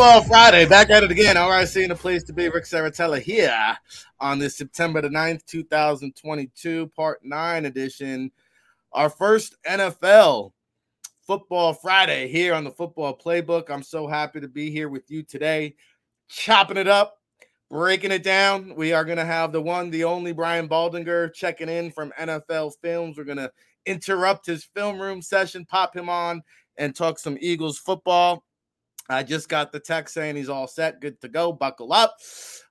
Football Friday, back at it again. All right, seeing the place to be. Ric Serritella here on this September the 9th, 2022, part nine edition. Our first NFL Football Friday here on the Football Playbook. I'm so happy to be here with you today, chopping it up, breaking it down. We are going to have the one, the only Brian Baldinger checking in from NFL Films. We're going to interrupt his film room session, pop him on, and talk some Eagles football. I just got the text saying he's all set, good to go. Buckle up.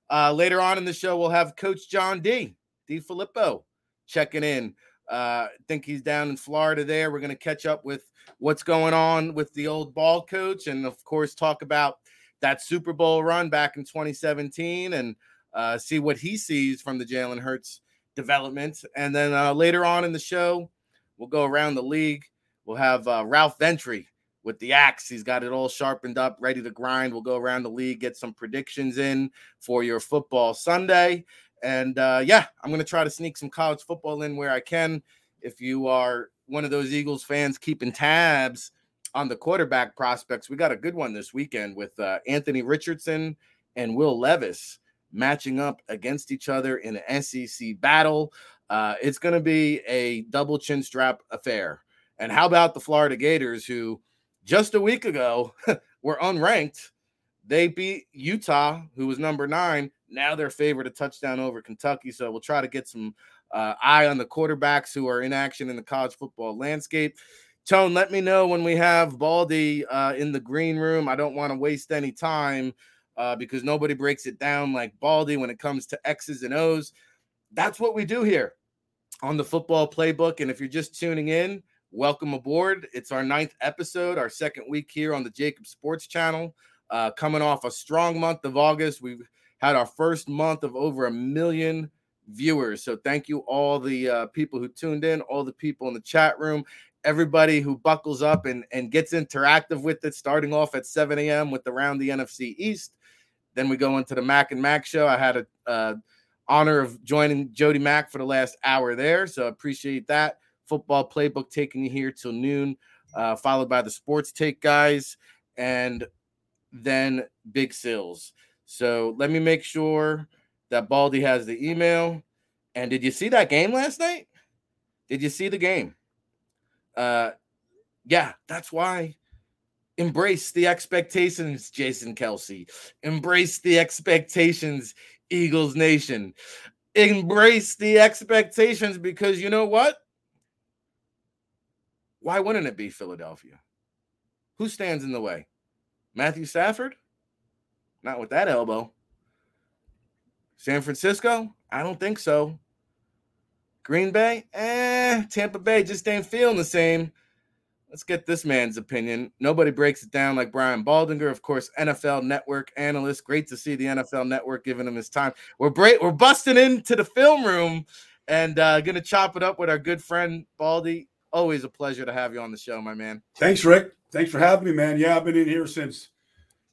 Uh, later on in the show, we'll have Coach John D. DeFilippo checking in. Uh, I think he's down in Florida there. We're going to catch up with what's going on with the old ball coach and, of course, talk about that Super Bowl run back in 2017 and uh, see what he sees from the Jalen Hurts development. And then uh, later on in the show, we'll go around the league. We'll have uh, Ralph Ventry with the axe. He's got it all sharpened up, ready to grind. We'll go around the league, get some predictions in for your football Sunday. And uh, yeah, I'm going to try to sneak some college football in where I can. If you are one of those Eagles fans keeping tabs on the quarterback prospects, we got a good one this weekend with uh, Anthony Richardson and Will Levis matching up against each other in an SEC battle. Uh, it's going to be a double chin strap affair. And how about the Florida Gators, who just a week ago were unranked. They beat Utah, who was number nine. Now they're favored a touchdown over Kentucky. So we'll try to get some uh, eye on the quarterbacks who are in action in the college football landscape. Tone, let me know when we have Baldy uh, in the green room. I don't want to waste any time uh, because nobody breaks it down like Baldy when it comes to X's and O's. That's what we do here on the football playbook. And if you're just tuning in, welcome aboard. It's our ninth episode, our second week here on the JAKIB Sports Channel. Uh, coming off a strong month of August, we've had our first month of over a million viewers. So thank you all the uh, people who tuned in, all the people in the chat room, everybody who buckles up and, and gets interactive with it, starting off at 7 a.m. with around the NFC East. Then we go into the Mac and Mac show. I had a uh, honor of joining Jody Mack for the last hour there, so appreciate that football playbook taking you here till noon, uh, followed by the sports take guys, and then Big Sills. So let me make sure that Baldy has the email. And did you see that game last night? Did you see the game? Uh, yeah, that's why. Embrace the expectations, Jason Kelce. Embrace the expectations, Eagles Nation. Embrace the expectations because you know what? Why wouldn't it be Philadelphia? Who stands in the way? Matthew Stafford? Not with that elbow. San Francisco? I don't think so. Green Bay? Eh, Tampa Bay just ain't feeling the same. Let's get this man's opinion. Nobody breaks it down like Brian Baldinger, of course, NFL Network analyst. Great to see the NFL Network giving him his time. We're we're busting into the film room and uh, gonna chop it up with our good friend Baldy always a pleasure to have you on the show, my man. Thanks, Rick. Thanks for having me, man. Yeah, I've been in here since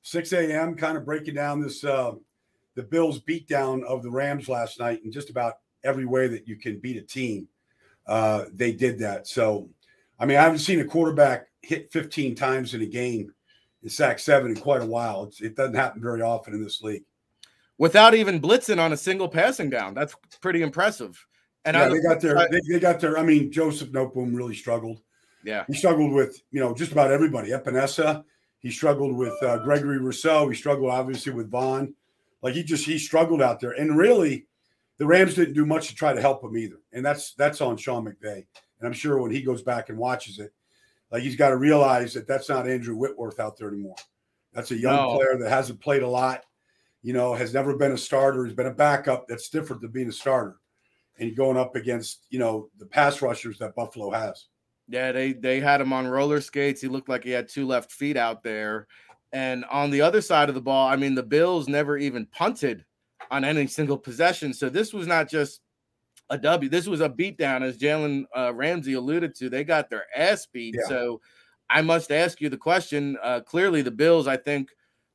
6 a.m., kind of breaking down this uh, the Bills beatdown of the Rams last night in just about every way that you can beat a team. Uh, they did that. So, I mean, I haven't seen a quarterback hit 15 times in a game and sack seven in quite a while. It's, it doesn't happen very often in this league. Without even blitzing on a single passing down. That's pretty impressive. And yeah, they got their they, they, got their. I mean, Joseph Noteboom really struggled. Yeah, he struggled with you know just about everybody. Epenesa, he struggled with uh, Gregory Rousseau. He struggled obviously with Von. Like he just he struggled out there, and really, the Rams didn't do much to try to help him either. And that's that's on Sean McVay. And I'm sure when he goes back and watches it, like he's got to realize that that's not Andrew Whitworth out there anymore. That's a young no. player that hasn't played a lot. You know, has never been a starter. He's been a backup. That's different than being a starter and going up against you know the pass rushers that Buffalo has. Yeah, they they had him on roller skates. He looked like he had two left feet out there. And on the other side of the ball, I mean, the Bills never even punted on any single possession. So this was not just a W. This was a beatdown, as Jalen uh, Ramsey alluded to. They got their ass beat. Yeah. So I must ask you the question. Uh, clearly, the Bills, I think,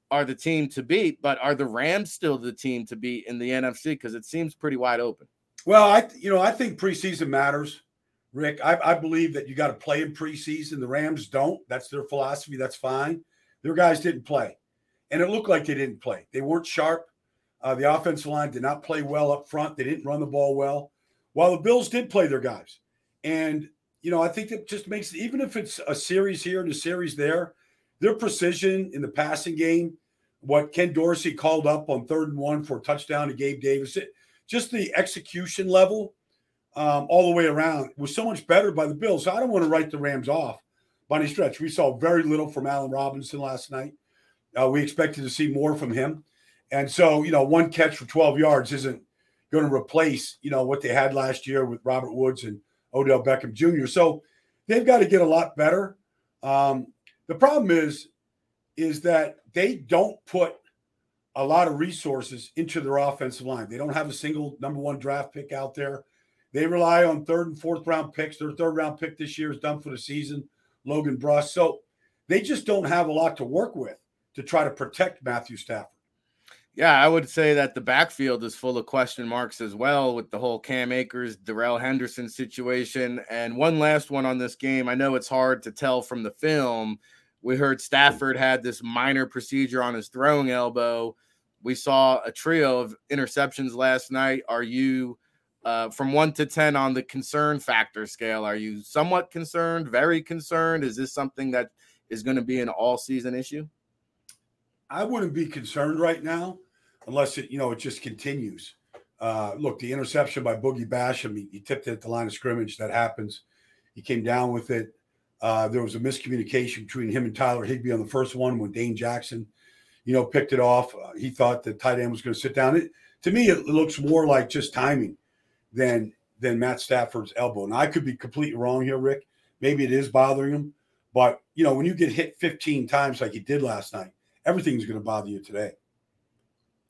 are the team to beat, but are the Rams still the team to beat in the NFC? Because it seems pretty wide open. Well, I you know I think preseason matters, Rick. I, I believe that you got to play in preseason. The Rams don't. That's their philosophy. That's fine. Their guys didn't play, and it looked like they didn't play. They weren't sharp. Uh, the offensive line did not play well up front. They didn't run the ball well. While the Bills did play their guys, and you know, I think it just makes even if it's a series here and a series there, their precision in the passing game, what Ken Dorsey called up on third and one for a touchdown to Gabe Davis, it, just the execution level um, all the way around was so much better by the Bills. So I don't want to write the Rams off by any stretch. We saw very little from Allen Robinson last night. Uh, we expected to see more from him. And so, you know, one catch for 12 yards isn't going to replace, you know, what they had last year with Robert Woods and Odell Beckham Jr. So they've got to get a lot better. Um, the problem is, is that they don't put a lot of resources into their offensive line. They don't have a single number one draft pick out there. They rely on third and fourth round picks. Their third round pick this year is done for the season, Logan Bruss. So they just don't have a lot to work with to try to protect Matthew Stafford. Yeah, I would say that the backfield is full of question marks as well with the whole Cam Akers, Darrell Henderson situation. And one last one on this game. I know it's hard to tell from the film. We heard Stafford had this minor procedure on his throwing elbow. We saw a trio of interceptions last night. Are you uh, from one to 10 on the concern factor scale? Are you somewhat concerned, very concerned? Is this something that is going to be an all season issue? I wouldn't be concerned right now unless it, you know, it just continues. Uh, look, the interception by Boogie Basham, he, he tipped it at the line of scrimmage. That happens. He came down with it. Uh, there was a miscommunication between him and Tyler Higbee on the first one when Dane Jackson, you know, picked it off. Uh, he thought the tight end was going to sit down. It, to me, it looks more like just timing than than Matt Stafford's elbow. And I could be completely wrong here, Rick. Maybe it is bothering him, but you know, when you get hit 15 times like he did last night, everything's going to bother you today.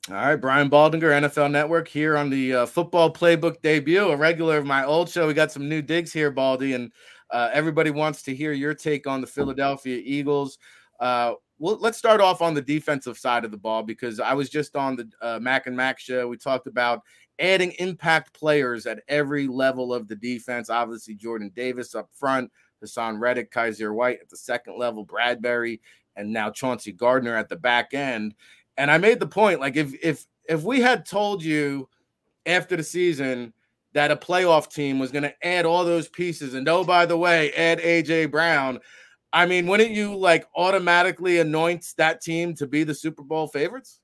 All right, Brian Baldinger, NFL Network, here on the uh, football playbook debut, a regular of my old show. We got some new digs here, Baldy, and uh, everybody wants to hear your take on the Philadelphia Eagles. Uh, well, let's start off on the defensive side of the ball because I was just on the uh, Mac and Mac show. We talked about adding impact players at every level of the defense. Obviously, Jordan Davis up front, Haason Reddick, Kyzir White at the second level, Bradberry, and now Chauncey Gardner at the back end. And I made the point like if if if we had told you after the season that a playoff team was going to add all those pieces and oh by the way, add AJ Brown, I mean, wouldn't you like automatically anoint that team to be the Super Bowl favorites?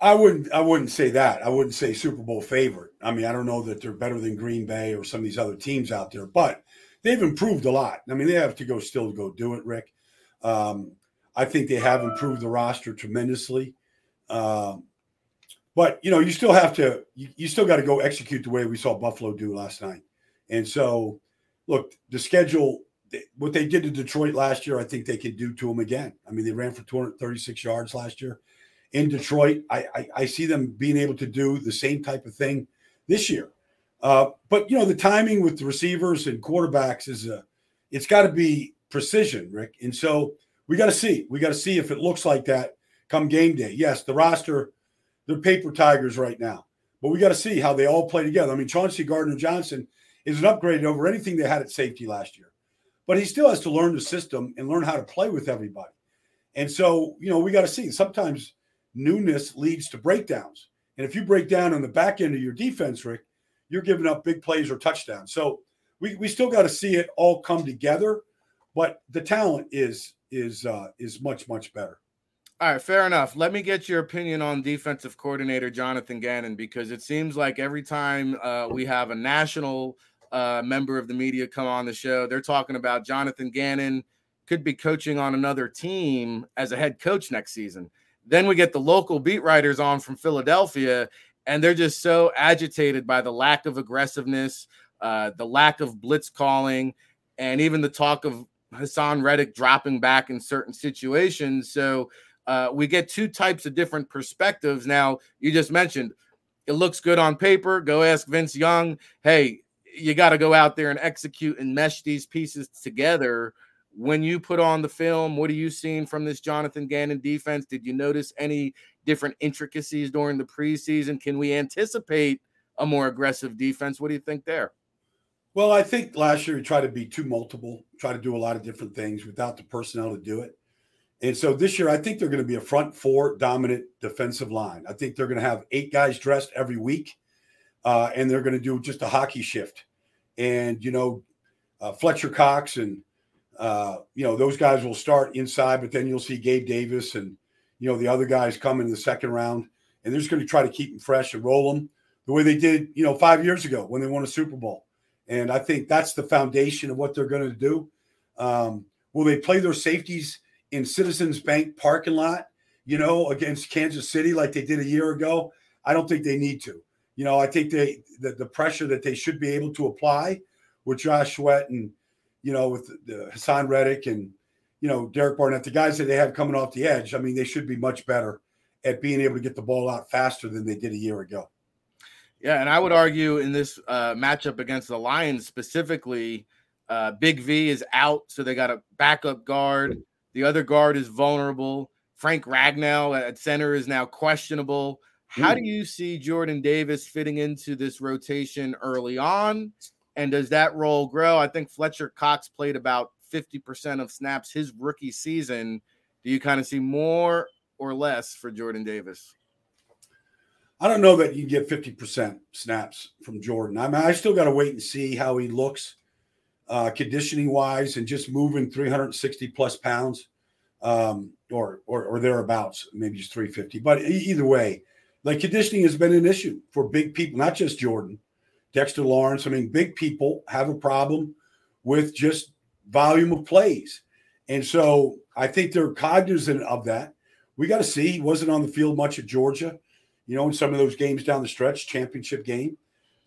I wouldn't I wouldn't say that. I wouldn't say Super Bowl favorite. I mean, I don't know that they're better than Green Bay or some of these other teams out there, but they've improved a lot. I mean, they have to go still to go do it, Rick. Um, I think they have improved the roster tremendously. Um, but you know, you still have to you, you still got to go execute the way we saw Buffalo do last night. And so, look, the schedule, what they did to Detroit last year, I think they can do to them again. I mean, they ran for 236 yards last year in Detroit. I, I, I see them being able to do the same type of thing this year. Uh, but you know, the timing with the receivers and quarterbacks is a, it's got to be precision, Rick. And so we got to see. We got to see if it looks like that come game day. Yes, the roster, they're paper tigers right now, but we got to see how they all play together. I mean, Chauncey Gardner Johnson is an upgrade over anything they had at safety last year, but he still has to learn the system and learn how to play with everybody. And so, you know, we got to see. Sometimes newness leads to breakdowns. And if you break down on the back end of your defense, Rick, you're giving up big plays or touchdowns. So we, we still got to see it all come together but the talent is is uh, is much much better. All right, fair enough. Let me get your opinion on defensive coordinator Jonathan Gannon because it seems like every time uh, we have a national uh, member of the media come on the show, they're talking about Jonathan Gannon could be coaching on another team as a head coach next season. Then we get the local beat writers on from Philadelphia, and they're just so agitated by the lack of aggressiveness, uh, the lack of blitz calling, and even the talk of Haason Reddick dropping back in certain situations. So uh, we get two types of different perspectives. Now, you just mentioned it looks good on paper. Go ask Vince Young. Hey, you got to go out there and execute and mesh these pieces together. When you put on the film, what are you seeing from this Jonathan Gannon defense? Did you notice any different intricacies during the preseason? Can we anticipate a more aggressive defense? What do you think there? Well, I think last year he tried to be too multiple, try to do a lot of different things without the personnel to do it. And so this year, I think they're going to be a front four dominant defensive line. I think they're going to have eight guys dressed every week, uh, and they're going to do just a hockey shift. And you know, uh, Fletcher Cox and uh, you know those guys will start inside, but then you'll see Gabe Davis and you know the other guys come in the second round, and they're just going to try to keep them fresh and roll them the way they did, you know, five years ago when they won a Super Bowl. And I think that's the foundation of what they're going to do. Um, will they play their safeties in Citizens Bank parking lot, you know, against Kansas City like they did a year ago? I don't think they need to. You know, I think they the, the pressure that they should be able to apply with Josh Sweat and you know with the, Haason Reddick and you know Derek Barnett, the guys that they have coming off the edge. I mean, they should be much better at being able to get the ball out faster than they did a year ago. Yeah, and I would argue in this uh, matchup against the Lions specifically, uh, Big V is out, so they got a backup guard. The other guard is vulnerable. Frank Ragnow at center is now questionable. How do hmm. you see Jordan Davis fitting into this rotation early on? And does that role grow? I think Fletcher Cox played about 50% of snaps his rookie season. Do you kind of see more or less for Jordan Davis? I don't know that you get 50% snaps from Jordan. I mean, I still got to wait and see how he looks uh, conditioning wise and just moving 360 plus pounds um, or, or, or thereabouts, maybe just 350. But either way, like conditioning has been an issue for big people, not just Jordan, Dexter Lawrence. I mean, big people have a problem with just volume of plays. And so I think they're cognizant of that. We got to see. He wasn't on the field much at Georgia, you know, in some of those games down the stretch, championship game.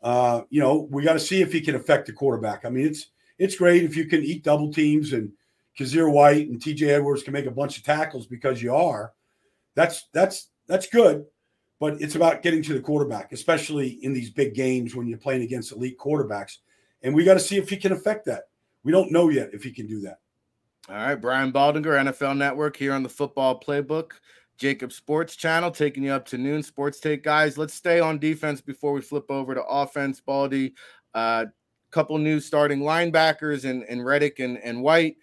Uh, you know, we got to see if he can affect the quarterback. I mean, it's it's great if you can eat double teams and Kyzir White and TJ Edwards can make a bunch of tackles because you are. That's that's that's good, but it's about getting to the quarterback, especially in these big games when you're playing against elite quarterbacks. And we got to see if he can affect that. We don't know yet if he can do that. All right, Brian Baldinger, NFL Network here on the Football Playbook. JAKIB Sports Channel taking you up to noon. Sports take, guys. Let's stay on defense before we flip over to offense. Baldy, uh, couple new starting linebackers and and Reddick and and White.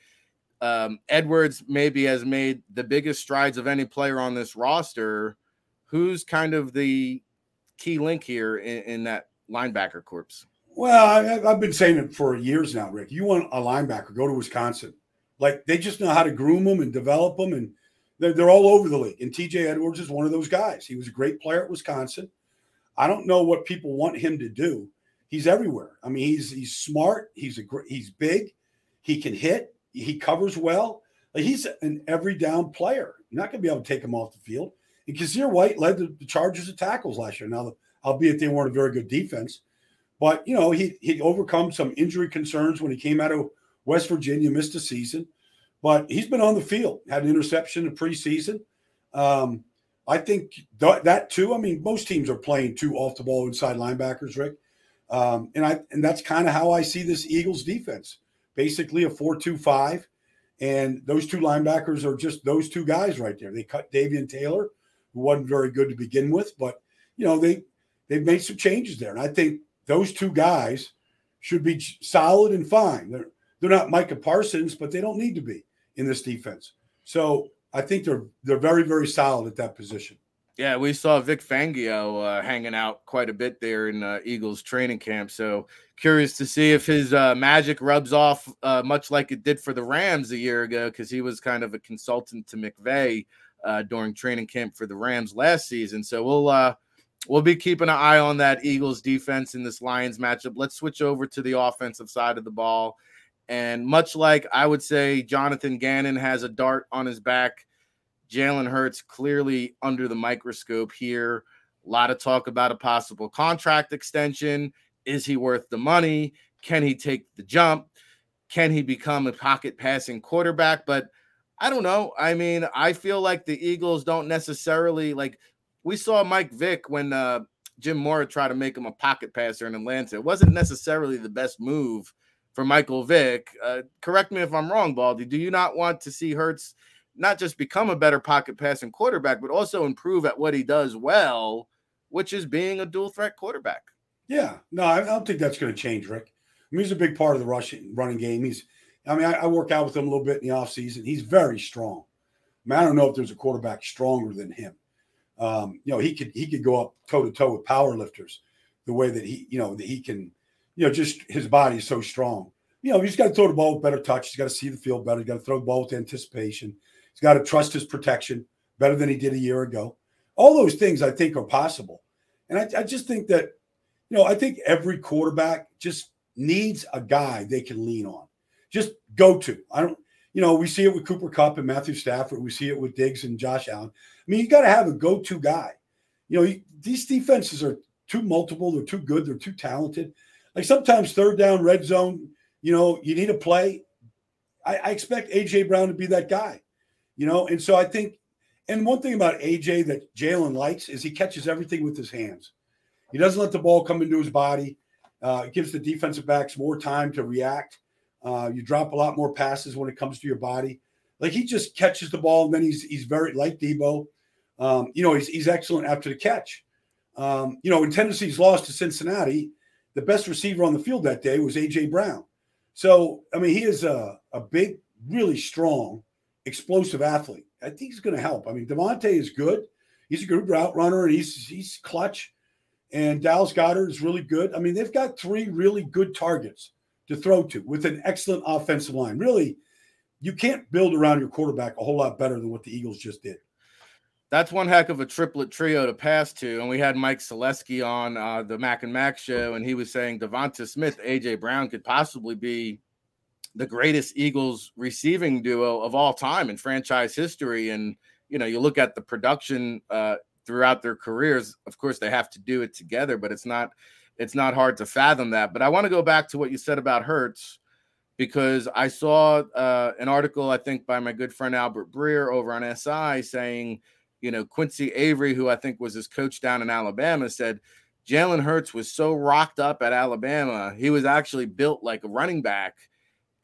Um, Edwards maybe has made the biggest strides of any player on this roster. Who's kind of the key link here in, in that linebacker corpse? Well, I, have been saying it for years now, Rick. You want a linebacker, go to Wisconsin. Like they just know how to groom them and develop them, and they're, they're all over the league. And TJ Edwards is one of those guys. He was a great player at Wisconsin. I don't know what people want him to do he's everywhere. I mean, he's he's smart. He's a he's big. He can hit. He covers well. Like he's an every down player. You're not going to be able to take him off the field. And Kyzir White led the, the Chargers of tackles last year. Now, albeit they weren't a very good defense, but you know he he overcome some injury concerns when he came out of West Virginia, missed a season, but he's been on the field. Had an interception in preseason. Um, I think th- that too. I mean, most teams are playing two off the ball inside linebackers, Rick. Um, and I and that's kind of how I see this Eagles defense. Basically a 4-2-5. And those two linebackers are just those two guys right there. They cut Davion Taylor, who wasn't very good to begin with, but you know, they they've made some changes there. And I think those two guys should be solid and fine. They're they're not Micah Parsons, but they don't need to be in this defense. So I think they're they're very, very solid at that position. Yeah, we saw Vic Fangio uh, hanging out quite a bit there in uh, Eagles training camp. So curious to see if his uh, magic rubs off uh, much like it did for the Rams a year ago, because he was kind of a consultant to McVay uh, during training camp for the Rams last season. So we'll uh, we'll be keeping an eye on that Eagles defense in this Lions matchup. Let's switch over to the offensive side of the ball. And much like I would say Jonathan Gannon has a dart on his back Jalen Hurts clearly under the microscope here. A lot of talk about a possible contract extension. Is he worth the money? Can he take the jump? Can he become a pocket passing quarterback? But I don't know. I mean, I feel like the Eagles don't necessarily like we saw Mike Vick when uh, Jim Mora tried to make him a pocket passer in Atlanta. It wasn't necessarily the best move for Michael Vick. Uh, correct me if I'm wrong, Baldy. Do you not want to see Hurts not just become a better pocket passing quarterback, but also improve at what he does well, which is being a dual threat quarterback. Yeah, no, I don't think that's going to change, Rick. I mean, he's a big part of the rushing running game. He's, I mean, I, I work out with him a little bit in the offseason. He's very strong. I mean, I don't know if there's a quarterback stronger than him. Um, you know, he could he could go up toe to toe with power lifters, the way that he you know that he can, you know, just his body is so strong. You know, he's got to throw the ball with better touch. He's got to see the field better. He's got to throw the ball with anticipation. He's got to trust his protection better than he did a year ago. All those things I think are possible, and I, I just think that, you know, I think every quarterback just needs a guy they can lean on, just go to. I don't you know, we see it with Cooper Kupp and Matthew Stafford. We see it with Diggs and Josh Allen. I mean, you got to have a go-to guy. You know, these defenses are too multiple. They're too good. They're too talented. Like sometimes third down, red zone. You know, you need a play. I, I expect AJ Brown to be that guy. You know, and so I think, and one thing about AJ that Jalen likes is he catches everything with his hands. He doesn't let the ball come into his body. Uh, it gives the defensive backs more time to react. Uh, you drop a lot more passes when it comes to your body. Like he just catches the ball, and then he's he's very like Debo. Um, you know, he's he's excellent after the catch. Um, you know, when Tennessee's lost to Cincinnati, the best receiver on the field that day was AJ Brown. So I mean, he is a a big, really strong, explosive athlete. I think he's going to help. I mean, DeVonta is good. He's a good route runner, and he's he's clutch. And Dallas Goedert is really good. I mean, they've got three really good targets to throw to with an excellent offensive line. Really, you can't build around your quarterback a whole lot better than what the Eagles just did. That's one heck of a triplet trio to pass to. And we had Mike Sielski on uh, the Mac and Mac show, and he was saying Devonta Smith, AJ Brown could possibly be the greatest Eagles receiving duo of all time in franchise history. And you know, you look at the production uh, throughout their careers. Of course, they have to do it together, but it's not it's not hard to fathom that. But I want to go back to what you said about Hurts because I saw uh, an article, I think, by my good friend Albert Breer over on SI saying, you know, Quincy Avery, who I think was his coach down in Alabama, said Jalen Hurts was so rocked up at Alabama, he was actually built like a running back.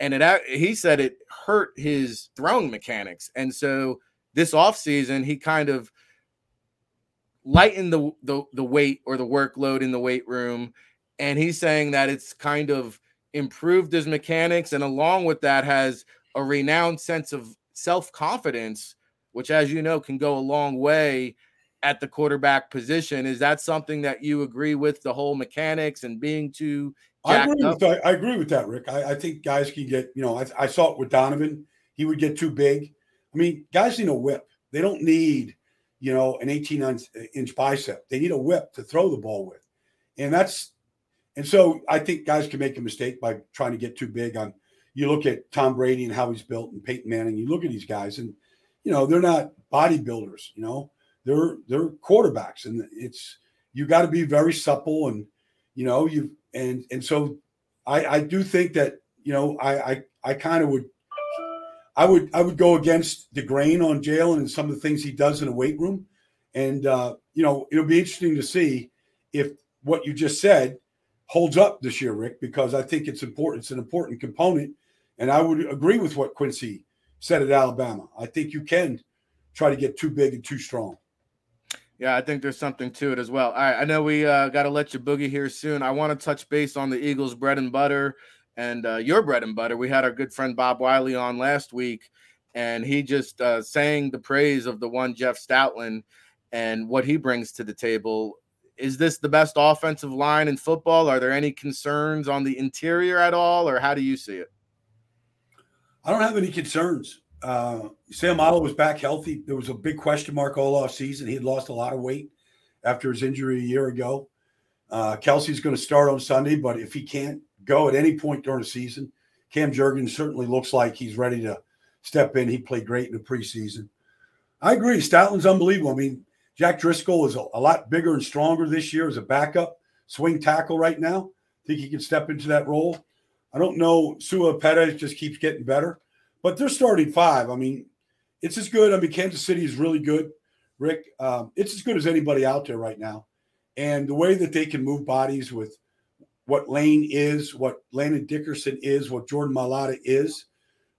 And it he said it hurt his throwing mechanics. And so this offseason, he kind of – lightened the, the the weight or the workload in the weight room and he's saying that it's kind of improved his mechanics and along with that has a renowned sense of self-confidence which as you know can go a long way at the quarterback position is that something that you agree with the whole mechanics and being too I agree, with that, I agree with that rick I, I, think guys can get you know I, I saw it with donovan he would get too big i mean guys need a whip they don't need you know, an 18 inch bicep. They need a whip to throw the ball with. And that's, and so I think guys can make a mistake by trying to get too big on. You look at Tom Brady and how he's built and Peyton Manning, you look at these guys and, you know, they're not bodybuilders, you know, they're, they're quarterbacks and it's, you got to be very supple and, you know, you, and, and so I, I do think that, you know, I, I, I kind of would I would I would go against the grain on Jalen and some of the things he does in a weight room, and uh, you know it'll be interesting to see if what you just said holds up this year, Rick, because I think it's important. It's an important component, and I would agree with what Quincy said at Alabama. I think you can try to get too big and too strong. Yeah, I think there's something to it as well. All right, I know we uh, got to let you boogie here soon. I want to touch base on the Eagles' bread and butter and uh, your bread and butter. We had our good friend Bob Wylie on last week, and he just uh, sang the praise of the one Jeff Stoutland and what he brings to the table. Is this the best offensive line in football? Are there any concerns on the interior at all, or how do you see it? I don't have any concerns. Uh, Seumalo was back healthy. There was a big question mark all off season. He had lost a lot of weight after his injury a year ago. Uh, Kelce's going to start on Sunday, but if he can't go at any point during the season. Cam Jurgens certainly looks like he's ready to step in. He played great in the preseason. I agree. Stoutland's unbelievable. I mean, Jack Driscoll is a, a, lot bigger and stronger this year as a backup swing tackle right now. I Think he can step into that role. I don't know. Sua Perez just keeps getting better, but they're starting five. I mean, it's as good. I mean, Kansas City is really good. Rick, um, it's as good as anybody out there right now. And the way that they can move bodies with what Lane is, what Landon Dickerson is, what Jordan Mailata is.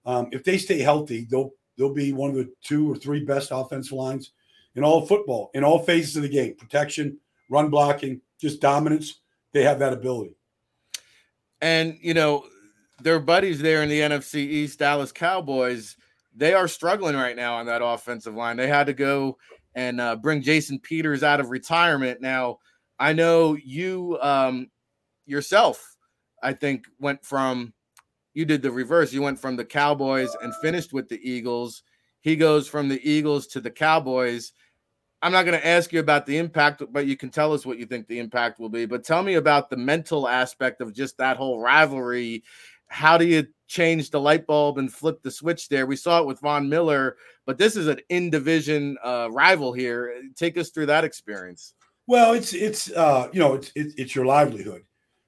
Um, if they stay healthy, they'll they'll be one of the two or three best offensive lines in all football, in all phases of the game. Protection, run blocking, just dominance. They have that ability. And you know, their buddies there in the NFC East, Dallas Cowboys, they are struggling right now on that offensive line. They had to go and uh, bring Jason Peters out of retirement. Now, I know you um, yourself, I think, went from you did the reverse. You went from the Cowboys and finished with the Eagles. He goes from the Eagles to the Cowboys. I'm not going to ask you about the impact, but you can tell us what you think the impact will be. But tell me about the mental aspect of just that whole rivalry. How do you change the light bulb and flip the switch there? We saw it with Von Miller, but this is an in division uh, rival here. Take us through that experience. Well, it's it's uh, you know it's it's, your livelihood,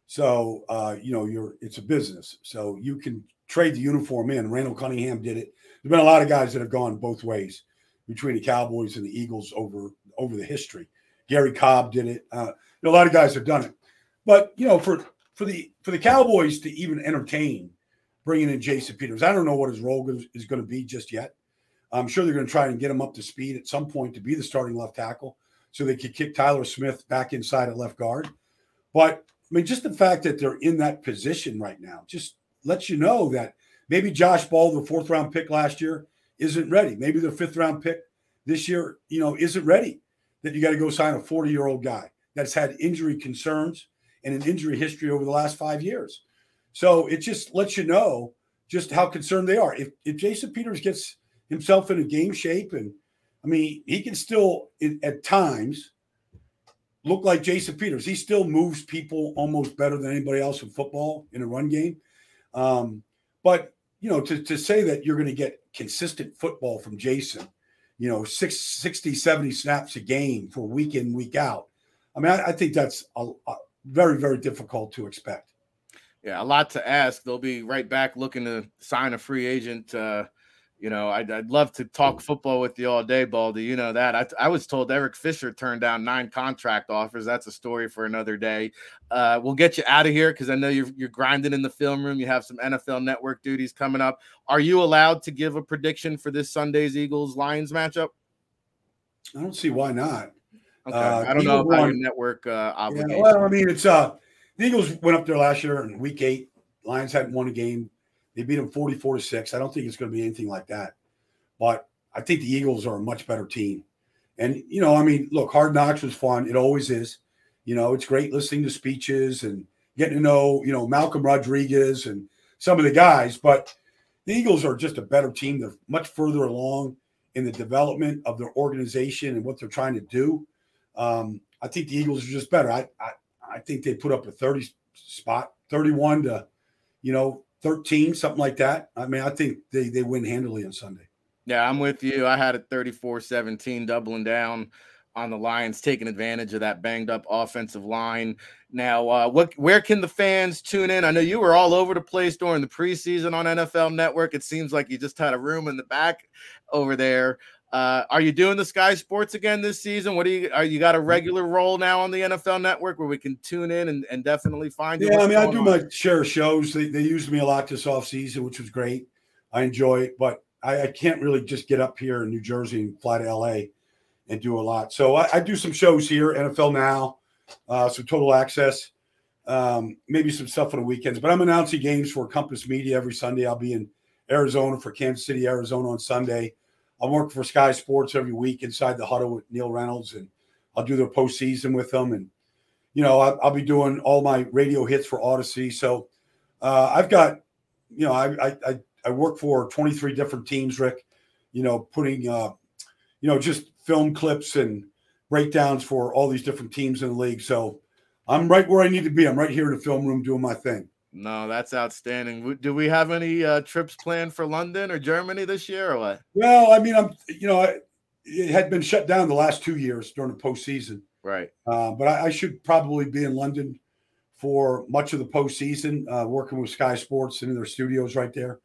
so uh, you know you're it's a business, so you can trade the uniform in. Randall Cunningham did it. There's been a lot of guys that have gone both ways between the Cowboys and the Eagles over over the history. Gary Cobb did it. Uh, you know, a lot of guys have done it, but you know, for for the for the Cowboys to even entertain bringing in Jason Peters, I don't know what his role is, going to be just yet. I'm sure they're going to try and get him up to speed at some point to be the starting left tackle, so they could kick Tyler Smith back inside at left guard. But I mean, just the fact that they're in that position right now just lets you know that maybe Josh Ball, the fourth round pick last year, isn't ready. Maybe their fifth round pick this year, you know, isn't ready. That you got to go sign a 40 year old guy that's had injury concerns and an injury history over the last five years. So it just lets you know just how concerned they are. If, if Jason Peters gets himself in a game shape, and I mean, he can still at times look like Jason Peters. He still moves people almost better than anybody else in football in a run game. Um, but you know, to, to say that you're going to get consistent football from Jason, you know, six, 60, 70 snaps a game for week in, week out. I mean, I, I think that's a, a very, very difficult to expect. Yeah, a lot to ask. They'll be right back looking to sign a free agent uh, you know, I'd, I'd love to talk football with you all day, Baldy. You know that. I, I was told Eric Fisher turned down nine contract offers. That's a story for another day. Uh, we'll get you out of here because I know you're, you're grinding in the film room. You have some NFL network duties coming up. Are you allowed to give a prediction for this Sunday's Eagles Lions matchup? I don't see why not. Okay. Uh, I don't know about won. your network uh, obligation. Yeah, well, I mean, it's uh, the Eagles went up there last year in week eight. Lions hadn't won a game they beat them 44 to 6. I don't think it's going to be anything like that. But I think the Eagles are a much better team. And, you know, I mean, look, Hard Knocks was fun. It always is. You know, it's great listening to speeches and getting to know, you know, Malcolm Rodriguez and some of the guys. But the Eagles are just a better team. They're much further along in the development of their organization and what they're trying to do. Um, I think the Eagles are just better. I, I I think they put up a 30 spot, 31 to, you know, 13, something like that. I mean, I think they, they win handily on Sunday. Yeah, I'm with you. I had a 34 17 doubling down on the Lions, taking advantage of that banged up offensive line. Now, uh, what where can the fans tune in? I know you were all over the place during the preseason on NFL Network. It seems like you just had a room in the back over there. Uh, are you doing the Sky Sports again this season? What do you are you got a regular role now on the NFL Network where we can tune in and, and definitely find you? Yeah, I mean, I do on? my share of shows. They, they used me a lot this off season, which was great. I enjoy it, but I, I, can't really just get up here in New Jersey and fly to LA and do a lot. So I, I do some shows here, NFL Now, uh, some Total Access, um, maybe some stuff on the weekends. But I'm announcing games for Compass Media every Sunday. I'll be in Arizona for Kansas City, Arizona on Sunday. I'm working for Sky Sports every week inside the huddle with Neil Reynolds, and I'll do the postseason with them. And you know, I, will be doing all my radio hits for Audacy. So uh, I've got, you know, I, I I work for 23 different teams, Rick. You know, putting, uh, you know, just film clips and breakdowns for all these different teams in the league. So I'm right where I need to be. I'm right here in the film room doing my thing. No, that's outstanding. Do we have any uh, trips planned for London or Germany this year, or what? Well, I mean, I'm you know, it had been shut down the last two years during the postseason, right? Uh, but I, I, should probably be in London for much of the postseason, uh, working with Sky Sports and in their studios right there.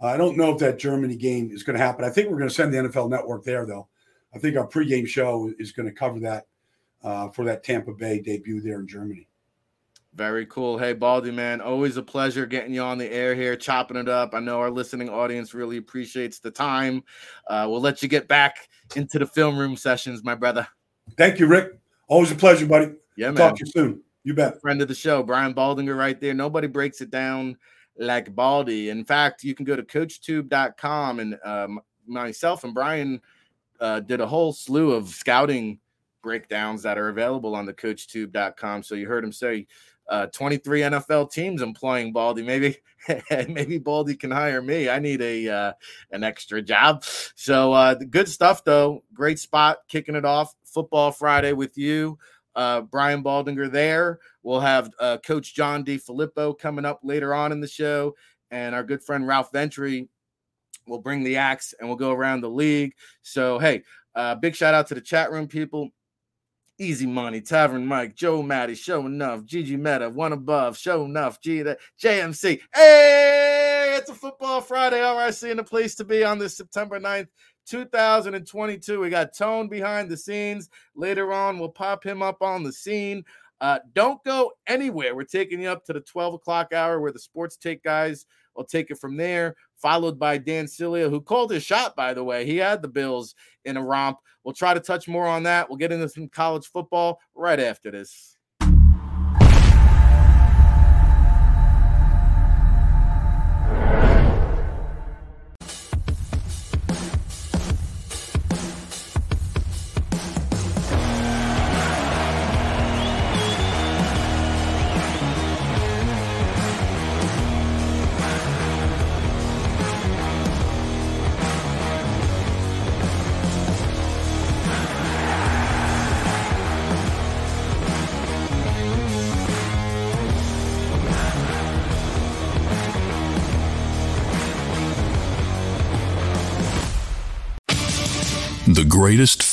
I don't know if that Germany game is going to happen. I think we're going to send the NFL Network there, though. I think our pregame show is going to cover that uh, for that Tampa Bay debut there in Germany. Very cool. Hey, Baldy, man, always a pleasure getting you on the air here, chopping it up. I know our listening audience really appreciates the time. Uh, we'll let you get back into the film room sessions, my brother. Thank you, Rick. Always a pleasure, buddy. Yeah, man. Talk to you soon. You bet. Friend of the show, Brian Baldinger, right there. Nobody breaks it down like Baldy. In fact, you can go to coachtube.com and um, myself and Brian uh, did a whole slew of scouting breakdowns that are available on the coachtube.com. So you heard him say uh, 23 NFL teams employing Baldy. Maybe maybe Baldy can hire me. I need a uh, an extra job. So uh, good stuff though. Great spot kicking it off. Football Friday with you. Uh, Brian Baldinger there. We'll have uh, Coach John DeFilippo coming up later on in the show, and our good friend Ralph Ventry will bring the axe and we'll go around the league. So hey, uh, big shout out to the chat room people. Easy Money, Tavern Mike, Joe Matty, Show Enough, Gigi Meta, One Above, Show Enough, G the JMC. Hey, it's a football Friday. All right, seeing the place to be on this September 9th, 2022. We got Tone behind the scenes. Later on, we'll pop him up on the scene. Uh, don't go anywhere. We're taking you up to the 12 o'clock hour where the sports take guys will take it from there followed by Dan Sileo, who called his shot, by the way. He had the Bills in a romp. We'll try to touch more on that. We'll get into some college football right after this.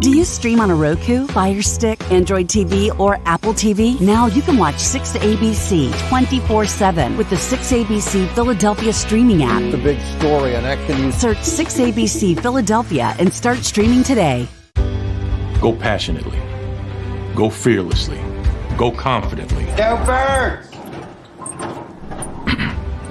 Do you stream on a Roku, Fire Stick, Android TV, or Apple TV? Now you can watch 6ABC 24 7 with the 6ABC Philadelphia streaming app. The big story on Action News. Search 6ABC Philadelphia and start streaming today. Go passionately. Go fearlessly. Go confidently. Go Birds!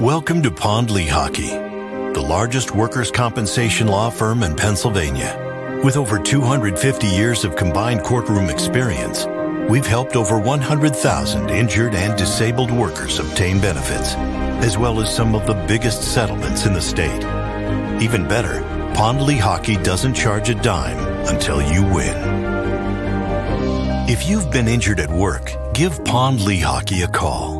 Welcome to Pond Lehocky, the largest workers' compensation law firm in Pennsylvania. With over 250 years of combined courtroom experience, we've helped over 100,000 injured and disabled workers obtain benefits, as well as some of the biggest settlements in the state. Even better, Pond Lehocky doesn't charge a dime until you win. If you've been injured at work, give Pond Lehocky a call.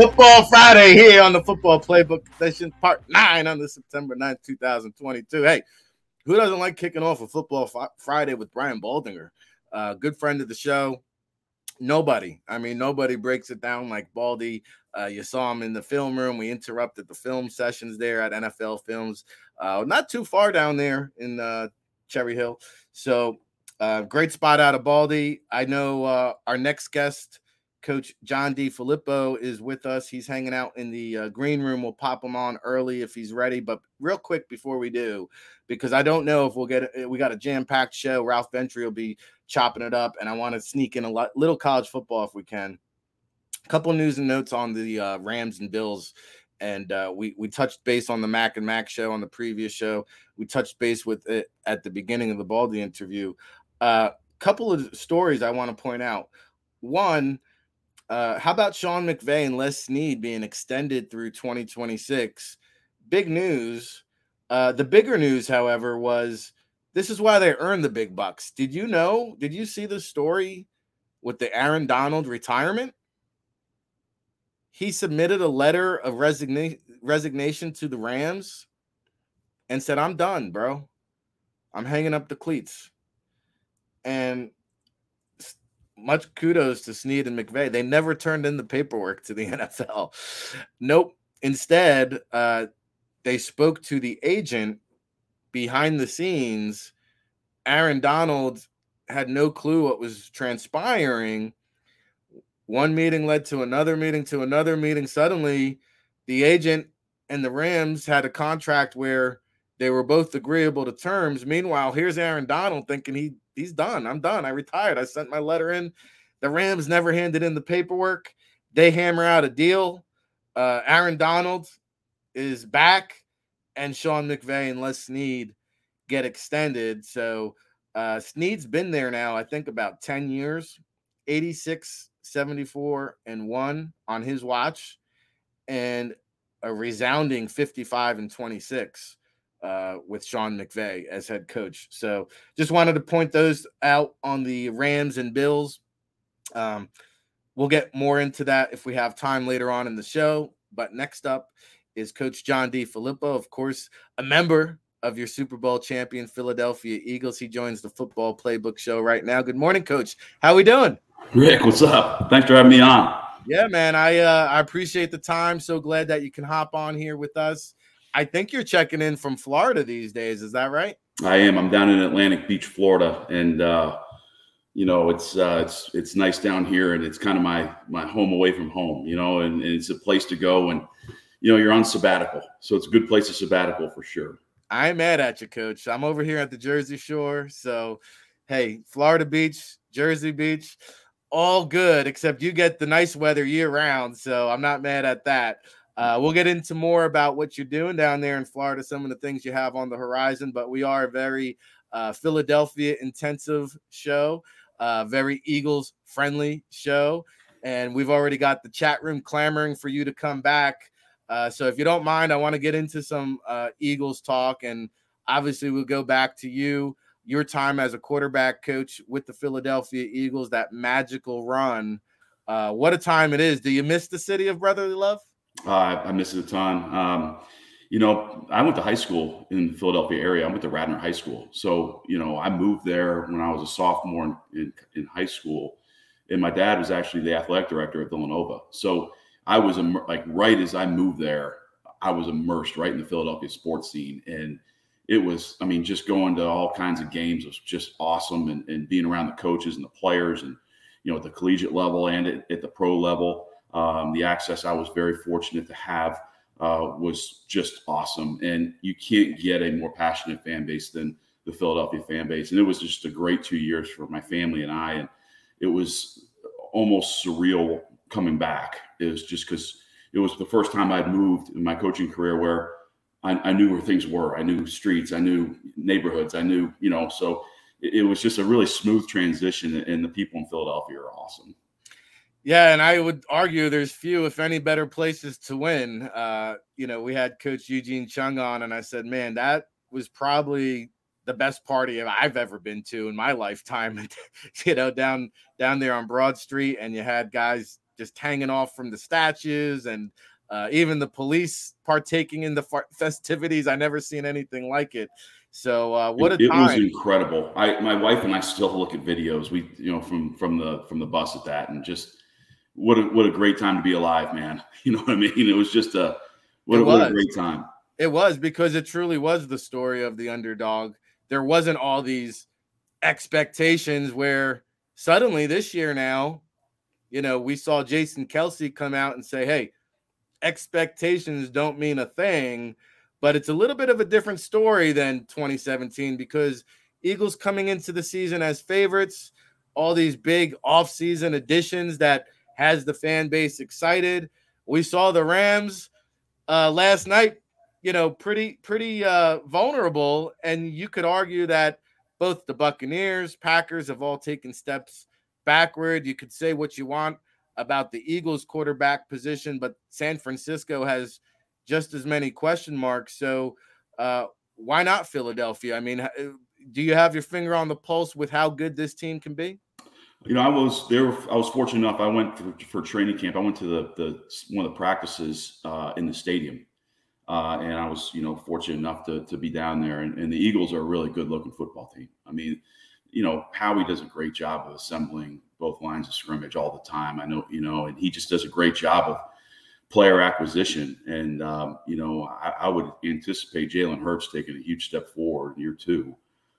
Football Friday here on the Football Playbook Session, part nine on the September 9th, 2022. Hey, who doesn't like kicking off a Football Friday with Brian Baldinger? Uh, good friend of the show. Nobody. I mean, nobody breaks it down like Baldy. Uh, you saw him in the film room. We interrupted the film sessions there at NFL Films, uh, not too far down there in uh, Cherry Hill. So, uh, great spot out of Baldy. I know uh, our next guest Coach John DeFilippo is with us. He's hanging out in the uh, green room. We'll pop him on early if he's ready. But real quick before we do, because I don't know if we'll get we got a jam packed show. Ralph Ventry will be chopping it up, and I want to sneak in a lot, little college football if we can. A couple news and notes on the uh, Rams and Bills, and uh, we we touched base on the Mac and Mac show on the previous show. We touched base with it at the beginning of the Baldy interview. A uh, couple of stories I want to point out. One uh, how about Sean McVay and Les Snead being extended through 2026? Big news. Uh, the bigger news, however, was this is why they earned the big bucks. Did you know? Did you see the story with the Aaron Donald retirement? He submitted a letter of resigna- resignation to the Rams and said, I'm done, bro. I'm hanging up the cleats. And much kudos to Snead and McVay. They never turned in the paperwork to the NFL. Nope. Instead, uh, they spoke to the agent behind the scenes. Aaron Donald had no clue what was transpiring. One meeting led to another meeting to another meeting. Suddenly, the agent and the Rams had a contract where they were both agreeable to terms. Meanwhile, here's Aaron Donald thinking he he's done. I'm done. I retired. I sent my letter in. The Rams never handed in the paperwork. They hammer out a deal. Uh, Aaron Donald is back, and Sean McVay and Les Snead get extended. So uh, Snead's been there now, I think, about 10 years, 86, 74, and one on his watch, and a resounding 55 and 26 uh, with Sean McVay as head coach. So just wanted to point those out on the Rams and Bills. Um, we'll get more into that if we have time later on in the show. But next up is Coach John DeFilippo, of course, a member of your Super Bowl champion Philadelphia Eagles. He joins the football playbook show right now. Good morning, Coach. How are we doing? Rick, what's up? Thanks for having me on. Yeah, man. I uh, I appreciate the time. So glad that you can hop on here with us. I think you're checking in from Florida these days. Is that right? I am. I'm down in Atlantic Beach, Florida, and uh, you know it's uh, it's it's nice down here, and it's kind of my my home away from home. You know, and, and it's a place to go, and you know you're on sabbatical, so it's a good place to sabbatical for sure. I'm mad at you, Coach. I'm over here at the Jersey Shore, so hey, Florida Beach, Jersey Beach, all good except you get the nice weather year round, so I'm not mad at that. Uh, we'll get into more about what you're doing down there in Florida, some of the things you have on the horizon, but we are a very uh, Philadelphia intensive show, uh, very Eagles friendly show. And we've already got the chat room clamoring for you to come back. Uh, so if you don't mind, I want to get into some uh, Eagles talk. And obviously, we'll go back to you, your time as a quarterback coach with the Philadelphia Eagles, that magical run. Uh, what a time it is. Do you miss the city of brotherly love? Uh, I miss it a ton. Um, you know, I went to high school in the Philadelphia area. I went to Radnor High School. So, you know, I moved there when I was a sophomore in, in, in high school. And my dad was actually the athletic director at Villanova. So I was like right as I moved there, I was immersed right in the Philadelphia sports scene. And it was, I mean, just going to all kinds of games was just awesome and, and being around the coaches and the players and, you know, at the collegiate level and at, at the pro level um, the access I was very fortunate to have uh, was just awesome. And you can't get a more passionate fan base than the Philadelphia fan base. And it was just a great two years for my family and I. And it was almost surreal coming back. It was just because it was the first time I'd moved in my coaching career where I, I, knew where things were. I knew streets, I knew neighborhoods, I knew, you know, so it, it was just a really smooth transition. And the people in Philadelphia are awesome. Yeah, and I would argue there's few, if any, better places to win. Uh, you know, we had Coach Eugene Chung on, and I said, man, that was probably the best party I've ever been to in my lifetime. you know, down down there on Broad Street, and you had guys just hanging off from the statues, and uh, even the police partaking in the festivities. I never seen anything like it. So uh, what it, a time! It was incredible. I, my wife and I still look at videos. We, you know, from from the from the bus at that, and just what a what a great time to be alive, man. You know what I mean? It was just a what, a, what a great time. It was because it truly was the story of the underdog. There wasn't all these expectations where suddenly this year now you know, we saw Jason Kelce come out and say, hey, expectations don't mean a thing, but it's a little bit of a different story than 2017 because Eagles coming into the season as favorites, all these big offseason additions that has the fan base excited. We saw the Rams uh, last night, you know, pretty pretty uh, vulnerable, and you could argue that both the Buccaneers, Packers have all taken steps backward. You could say what you want about the Eagles quarterback position, but San Francisco has just as many question marks. So, uh, why not Philadelphia? I mean, do you have your finger on the pulse with how good this team can be? You know, I was there. I was fortunate enough. I went for, for training camp. I went to the, the one of the practices uh, in the stadium, uh, and I was you know fortunate enough to to be down there. And, and the Eagles are a really good looking football team. I mean, you know, Howie does a great job of assembling both lines of scrimmage all the time. I know, you know, and he just does a great job of player acquisition. And, um, you know, I, I, would anticipate Jalen Hurts taking a huge step forward in year two,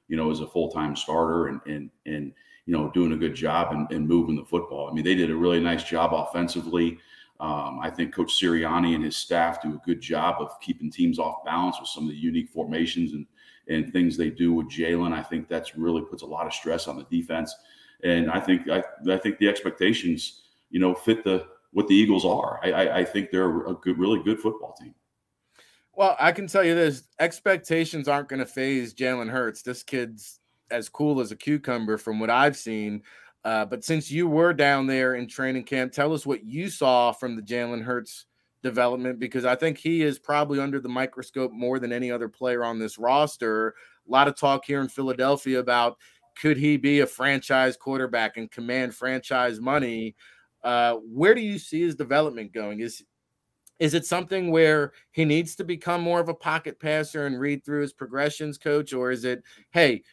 you know, as a full time starter and, and, and, you know, doing a good job and, and, moving the football. I mean, they did a really nice job offensively. Um, I think Coach Sirianni and his staff do a good job of keeping teams off balance with some of the unique formations and and things they do with Jalen. I think that's really puts a lot of stress on the defense. And I think I, I think the expectations, you know, fit the what the Eagles are. I, I, I think they're a good, really good football team. Well, I can tell you this: expectations aren't going to faze Jalen Hurts. This kid's as cool as a cucumber from what I've seen. Uh, but since you were down there in training camp, tell us what you saw from the Jalen Hurts development because I think he is probably under the microscope more than any other player on this roster. A lot of talk here in Philadelphia about could he be a franchise quarterback and command franchise money? Uh, where do you see his development going? Is is it something where he needs to become more of a pocket passer and read through his progressions, coach, or is it, hey,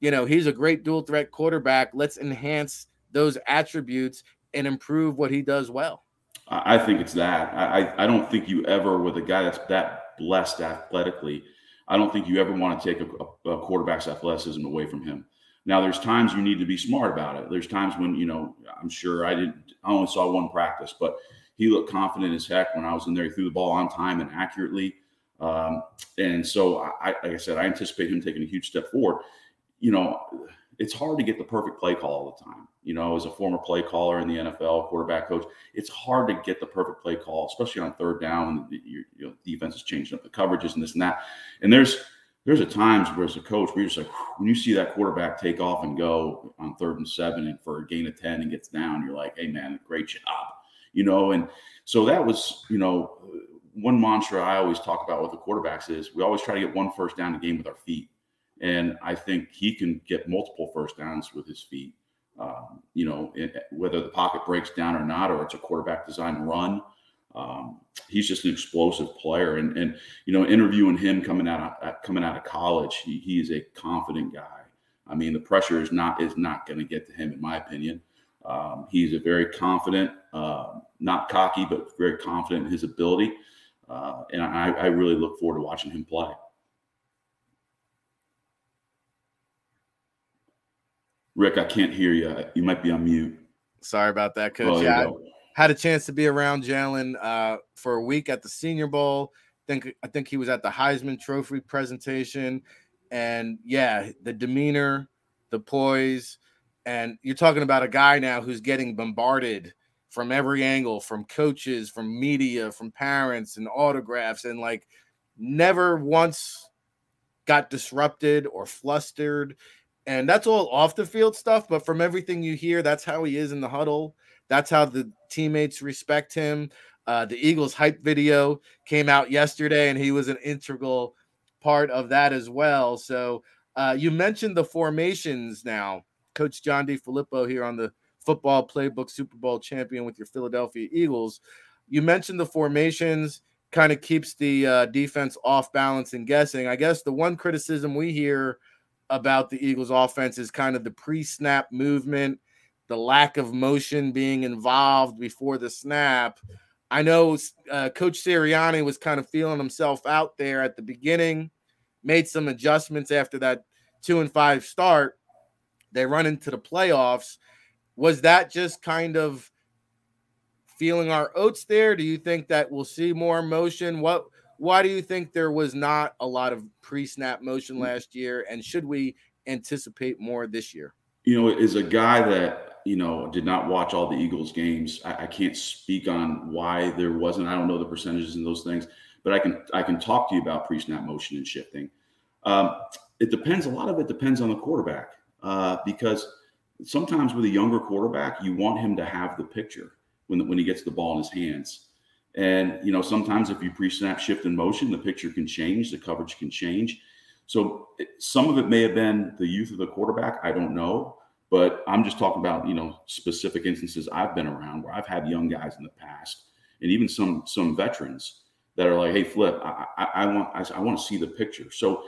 you know, he's a great dual threat quarterback. Let's enhance those attributes and improve what he does well. I think it's that. I, I don't think you ever, with a guy that's that blessed athletically, I don't think you ever want to take a, a quarterback's athleticism away from him. Now, there's times you need to be smart about it. There's times when, you know, I'm sure I didn't, I only saw one practice, but he looked confident as heck when I was in there. He threw the ball on time and accurately. Um, and so, I, like I said, I anticipate him taking a huge step forward. You know, it's hard to get the perfect play call all the time. You know, as a former play caller in the NFL, quarterback coach, it's hard to get the perfect play call, especially on third down your, defense is changing up the coverages and this and that. And there's there's a times where as a coach, we're just like when you see that quarterback take off and go on third and seven and for a gain of ten and gets down, you're like, hey man, great job, you know. And so that was, you know, one mantra I always talk about with the quarterbacks is we always try to get one first down a game with our feet and I think he can get multiple first downs with his feet. Um, you know, it, whether the pocket breaks down or not, or it's a quarterback design run. Um, he's just an explosive player, and and you know, interviewing him coming out of coming out of college, he, he is a confident guy. I mean, the pressure is not is not going to get to him, in my opinion. Um, he's a very confident, uh, not cocky, but very confident in his ability, uh, and I, I really look forward to watching him play. Rick, I can't hear you. You might be on mute. Sorry about that, Coach. Oh, yeah, I had a chance to be around Jalen uh, for a week at the Senior Bowl. I think I think he was at the Heisman Trophy presentation, and yeah, the demeanor, the poise, and you're talking about a guy now who's getting bombarded from every angle, from coaches, from media, from parents, and autographs, and like never once got disrupted or flustered and that's all off the field stuff. But from everything you hear, that's how he is in the huddle. That's how the teammates respect him. Uh, the Eagles hype video came out yesterday, and he was an integral part of that as well. So uh, you mentioned the formations now, Coach John DeFilippo here on the Football Playbook Super Bowl champion with your Philadelphia Eagles. You mentioned the formations kind of keeps the uh, defense off balance and guessing. I guess the one criticism we hear about the Eagles offense is kind of the pre-snap movement, the lack of motion being involved before the snap. I know uh, Coach Sirianni was kind of feeling himself out there at the beginning, made some adjustments after that two and five start. They run into the playoffs. Was that just kind of feeling our oats there? Do you think that we'll see more motion? What why do you think there was not a lot of pre-snap motion last year and should we anticipate more this year? You know, as a guy that, you know, did not watch all the Eagles games, I, I can't speak on why there wasn't. I don't know the percentages and those things, but I can I can talk to you about pre-snap motion and shifting. Um, it depends. A lot of it depends on the quarterback uh, because sometimes with a younger quarterback, you want him to have the picture when when he gets the ball in his hands. And you know, sometimes if you pre-snap shift in motion, the picture can change, the coverage can change. So some of it may have been the youth of the quarterback. I don't know, but I'm just talking about you know specific instances I've been around where I've had young guys in the past, and even some some veterans that are like, "Hey, Flip, I, I, I want I, I want to see the picture." So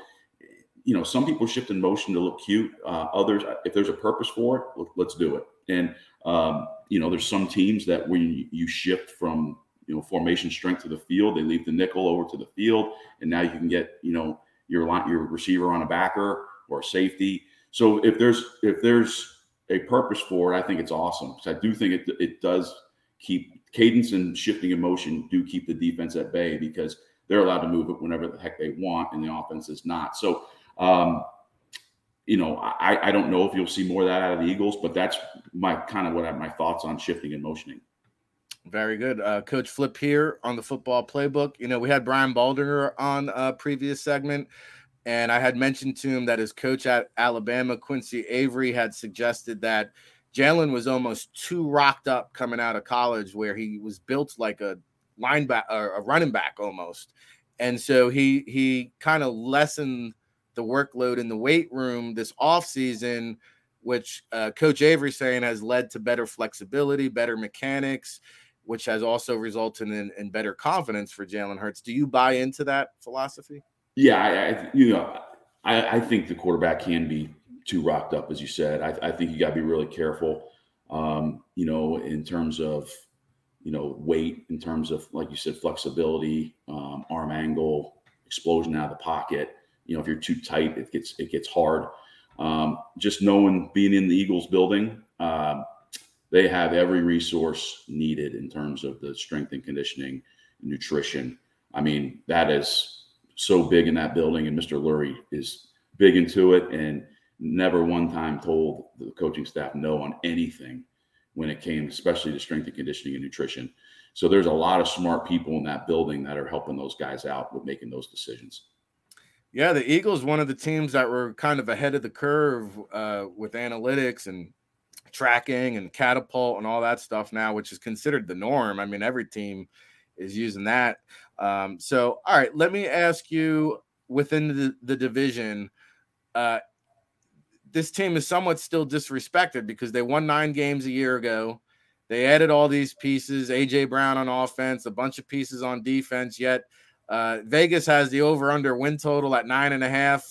you know, some people shift in motion to look cute. Uh, others, if there's a purpose for it, let's do it. And um, you know, there's some teams that when you shift from you know formation strength to the field, they leave the nickel over to the field, and now you can get you know your line, your receiver on a backer or a safety. So if there's if there's a purpose for it, I think it's awesome because I do think it it does keep cadence and shifting in motion do keep the defense at bay because they're allowed to move it whenever the heck they want, and the offense is not. So um, you know, I, I don't know if you'll see more of that out of the Eagles, but that's my kind of what I, my thoughts on shifting and motioning. Very good. Uh, Coach Flip here on the football playbook. You know, we had Brian Baldinger on a previous segment, and I had mentioned to him that his coach at Alabama, Quincy Avery, had suggested that Jalen was almost too rocked up coming out of college, where he was built like a linebacker a running back almost. And so he he kind of lessened the workload in the weight room this offseason, which uh, Coach Avery saying has led to better flexibility, better mechanics, which has also resulted in, in better confidence for Jalen Hurts. Do you buy into that philosophy? Yeah, I, I you know, I, I, think the quarterback can be too rocked up, as you said. I, I think you got to be really careful, um, you know, in terms of you know weight, in terms of like you said, flexibility, um, arm angle, explosion out of the pocket you know if you're too tight it gets it gets hard um, just knowing being in the eagles building uh, they have every resource needed in terms of the strength and conditioning nutrition. I mean that is so big in that building and mr lurie is big into it and never one time told the coaching staff no on anything when it came especially to strength and conditioning and nutrition. So there's a lot of smart people in that building that are helping those guys out with making those decisions. Yeah, the Eagles, one of the teams that were kind of ahead of the curve uh, with analytics and tracking and catapult and all that stuff now, which is considered the norm. I mean, every team is using that. Um, so, all right, let me ask you within the, the division, uh, this team is somewhat still disrespected because they won nine games a year ago. They added all these pieces, AJ Brown on offense, a bunch of pieces on defense, yet uh, Vegas has the over under win total at nine and a half.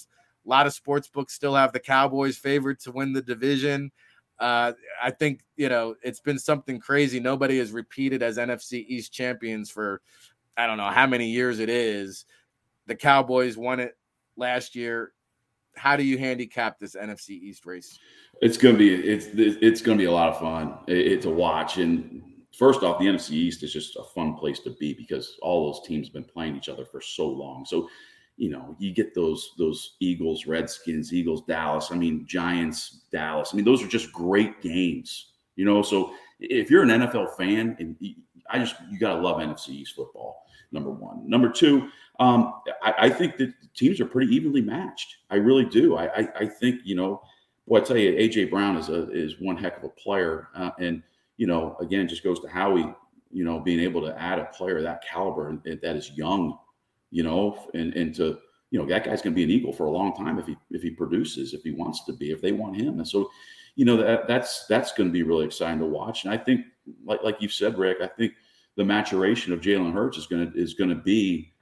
A lot of sports books still have the Cowboys favored to win the division. Uh, I think you know it's been something crazy. Nobody has repeated as NFC East champions for I don't know how many years it is. The Cowboys won it last year. How do you handicap this NFC East race? It's gonna be it's it's gonna be a lot of fun it, to watch, and first off, the NFC East is just a fun place to be because all those teams have been playing each other for so long. So, you know, you get those those Eagles, Redskins, Eagles, Dallas. I mean, Giants, Dallas. I mean, those are just great games. You know, so if you're an NFL fan, and I just you got to love NFC East football. Number one. Number two, um, I, I, think that teams are pretty evenly matched. I really do. I, I, I think you know, boy, I tell you, AJ Brown is a is one heck of a player, uh, and you know, again, just goes to Howie, you know, being able to add a player that caliber that is young, you know, and and to you know that guy's going to be an eagle for a long time if he if he produces if he wants to be if they want him. And so you know that that's that's going to be really exciting to watch. And I think like like you said Rick I think the maturation of Jalen Hurts is going to is going to be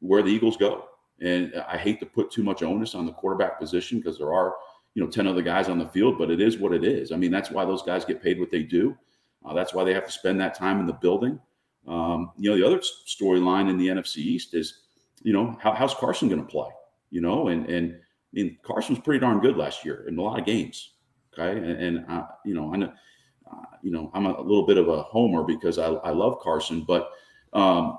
where the Eagles go. And I hate to put too much onus on the quarterback position because there are you know 10 other guys on the field but it is what it is. I mean that's why those guys get paid what they do. Uh, that's why they have to spend that time in the building. Um, you know, the other storyline in the NFC East is, you know, how, how's Carson going to play? You know, and and I mean, Carson was pretty darn good last year in a lot of games. Okay, and, and uh, you know, I know you know, I'm a, little bit of a homer because I, I love Carson, but um,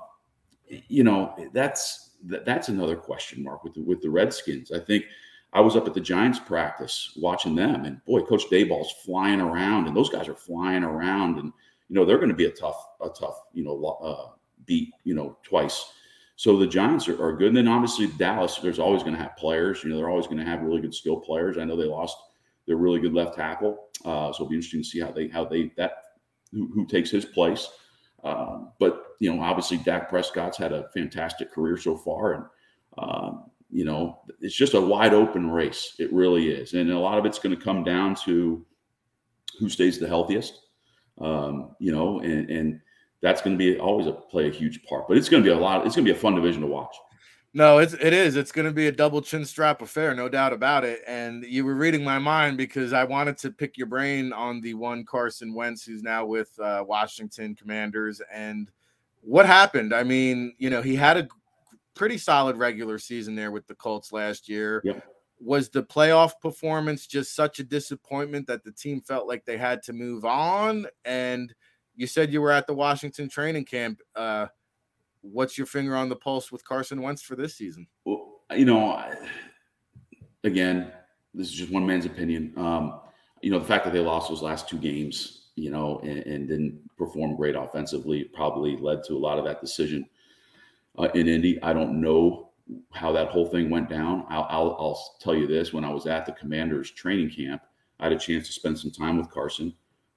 you know, that's that's another question mark with the, with the Redskins. I think I was up at the Giants practice watching them, and boy, Coach Daboll's flying around, and those guys are flying around, and you know they're going to be a tough a tough you know uh, beat you know twice. So the Giants are, are, good, and then obviously Dallas. There's always going to have players. You know, they're always going to have really good skill players. I know they lost their really good left tackle, uh, so it'll be interesting to see how they how they that who, who takes his place. Um, but you know, obviously Dak Prescott's had a fantastic career so far, and um, you know, it's just a wide open race. It really is, and a lot of it's going to come down to who stays the healthiest. Um, you know, and and that's going to be always a play a huge part. But it's going to be a lot. It's going to be a fun division to watch. No, it's it is. It's going to be a double chin strap affair, no doubt about it. And you were reading my mind because I wanted to pick your brain on the one Carson Wentz who's now with uh, Washington Commanders and what happened. I mean, you know, he had a pretty solid regular season there with the Colts last year. Yep. Was the playoff performance just such a disappointment that the team felt like they had to move on? And you said you were at the Washington training camp. Uh, what's your finger on the pulse with Carson Wentz for this season? Well, you know, again, this is just one man's opinion. Um, you know, the fact that they lost those last two games, you know, and, and didn't perform great offensively probably led to a lot of that decision uh, in Indy. I don't know how that whole thing went down. I'll, I'll, I'll tell you this: when I was at the Commanders training camp, I had a chance to spend some time with Carson.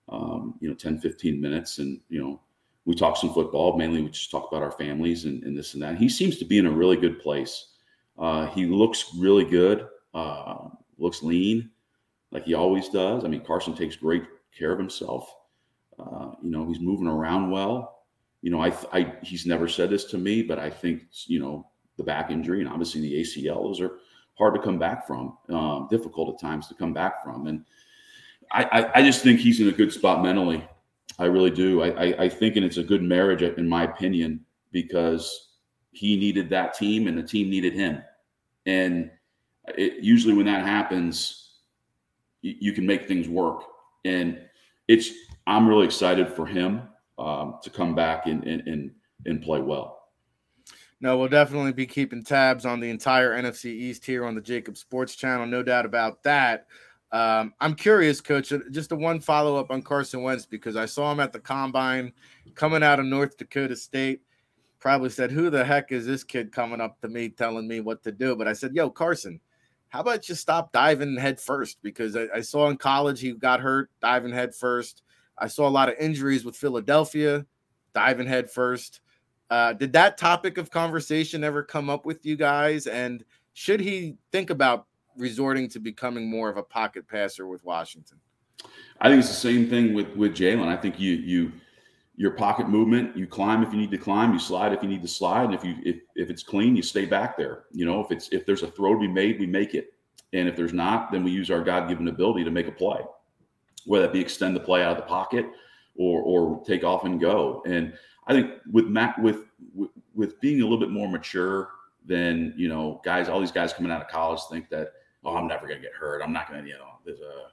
Um, you know, 10, 15 minutes, and you know, we talked some football. Mainly, we just talked about our families and, and this and that. He seems to be in a really good place. Uh, he looks really good. Uh, looks lean, like he always does. I mean, Carson takes great care of himself. Uh, you know, he's moving around well. You know, I, I he's never said this to me, but I think you know the back injury and obviously the ACL those are hard to come back from, um, difficult at times to come back from, and I, I, I just think he's in a good spot mentally. I really do. I, I, I think, and it's a good marriage, in my opinion, because he needed that team and the team needed him. And it, usually, when that happens, you, you, can make things work. And it's, I'm really excited for him um, to come back and, and, and, and play well. No, we'll definitely be keeping tabs on the entire NFC East here on the JAKIB Sports Channel. No doubt about that. Um, I'm curious, Coach. Uh, just a one follow up on Carson Wentz because I saw him at the combine coming out of North Dakota State. Probably said, "Who the heck is this kid coming up to me telling me what to do?" But I said, "Yo, Carson, how about you stop diving head first?" Because I, I saw in college he got hurt diving head first. I saw a lot of injuries with Philadelphia diving head first. Uh, did that topic of conversation ever come up with you guys? And should he think about resorting to becoming more of a pocket passer with Washington? I think it's the same thing with with Jalen. I think you you your pocket movement, you climb if you need to climb, you slide if you need to slide, and if you if, if it's clean, you stay back there. You know, if it's if there's a throw to be made, we make it, and if there's not, then we use our God given ability to make a play, whether it be extend the play out of the pocket or or take off and go. And I think with Matt with with, being a little bit more mature than you know guys, all these guys coming out of college think that oh, I'm never going to get hurt. I'm not going to, you know, there's a, uh,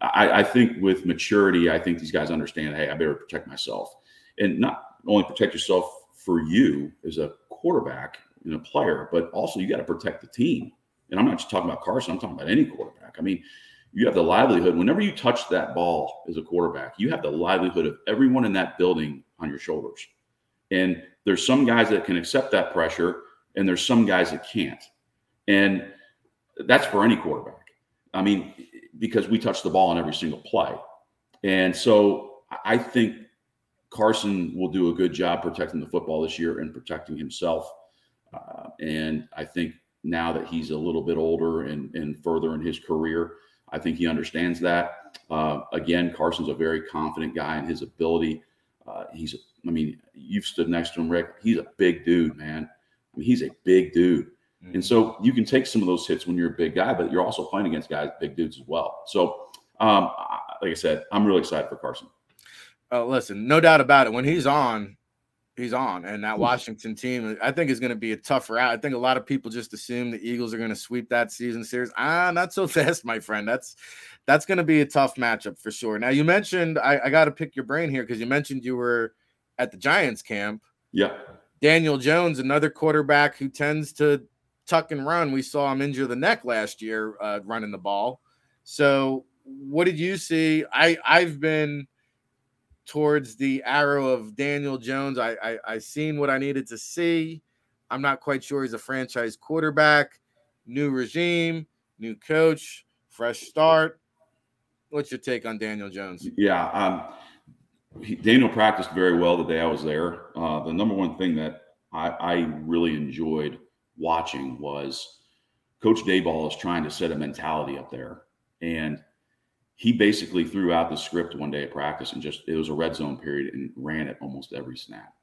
I, I think with maturity, I think these guys understand, hey, I better protect myself. And not only protect yourself for you as a quarterback and a player, but also you got to protect the team. And I'm not just talking about Carson, I'm talking about any quarterback. I mean, you have the livelihood. Whenever you touch that ball as a quarterback, you have the livelihood of everyone in that building on your shoulders. And there's some guys that can accept that pressure, and there's some guys that can't. And that's for any quarterback. I mean, because we touch the ball on every single play. And so I think Carson will do a good job protecting the football this year and protecting himself. Uh, and I think now that he's a little bit older and, and further in his career, I think he understands that. Uh, again, Carson's a very confident guy in his ability. Uh, he's, I mean, you've stood next to him, Rick. He's a big dude, man. I mean, he's a big dude. Mm-hmm. And so you can take some of those hits when you're a big guy, but you're also playing against guys, big dudes as well. So, um, like I said, I'm really excited for Carson. Uh, listen, no doubt about it. When he's on, he's on. And that Washington team, I think, is going to be a tough route. I think a lot of people just assume the Eagles are going to sweep that season series. Ah, not so fast, my friend. That's that's going to be a tough matchup for sure. Now, you mentioned I, I got to pick your brain here because you mentioned you were at the Giants camp. Yeah. Daniel Jones, another quarterback who tends to tuck and run. We saw him injure the neck last year uh, running the ball. So, what did you see? I I've been towards the arrow of Daniel Jones. I, I I seen what I needed to see. I'm not quite sure he's a franchise quarterback. New regime, new coach, fresh start. What's your take on Daniel Jones? Yeah, um, he, Daniel practiced very well the day I was there. Uh, the number one thing that I, I really enjoyed watching was Coach Daboll is trying to set a mentality up there, and he basically threw out the script one day at practice and just it was a red zone period and ran it almost every snap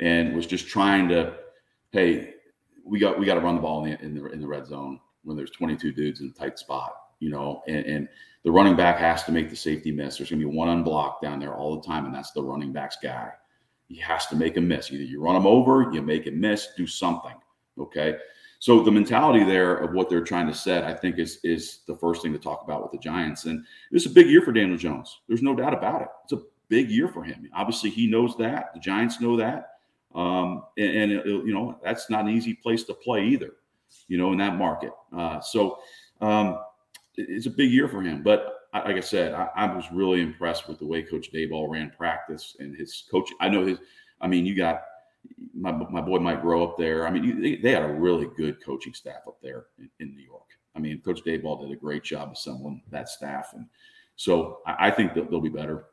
and was just trying to hey we got we got to run the ball in the, in the in the red zone when there's 22 dudes in a tight spot you know and, and the running back has to make the safety miss there's going to be one unblocked down there all the time and that's the running back's guy he has to make a miss either you run him over you make a miss do something okay so the mentality there of what they're trying to set, I think, is is the first thing to talk about with the Giants. And it's a big year for Daniel Jones. There's no doubt about it. It's a big year for him. Obviously, he knows that. The Giants know that. Um, and, and it, you know that's not an easy place to play either. You know, in that market. Uh, so um, it's a big year for him. But like I said, I, I, was really impressed with the way Coach Daboll ran practice and his coach. I know his. I mean, you got my, my boy Mike Groh up there. I mean, they, they had a really good coaching staff up there in, in, New York. I mean, Coach Daboll did a great job assembling that staff, and so I, I think that they'll be better.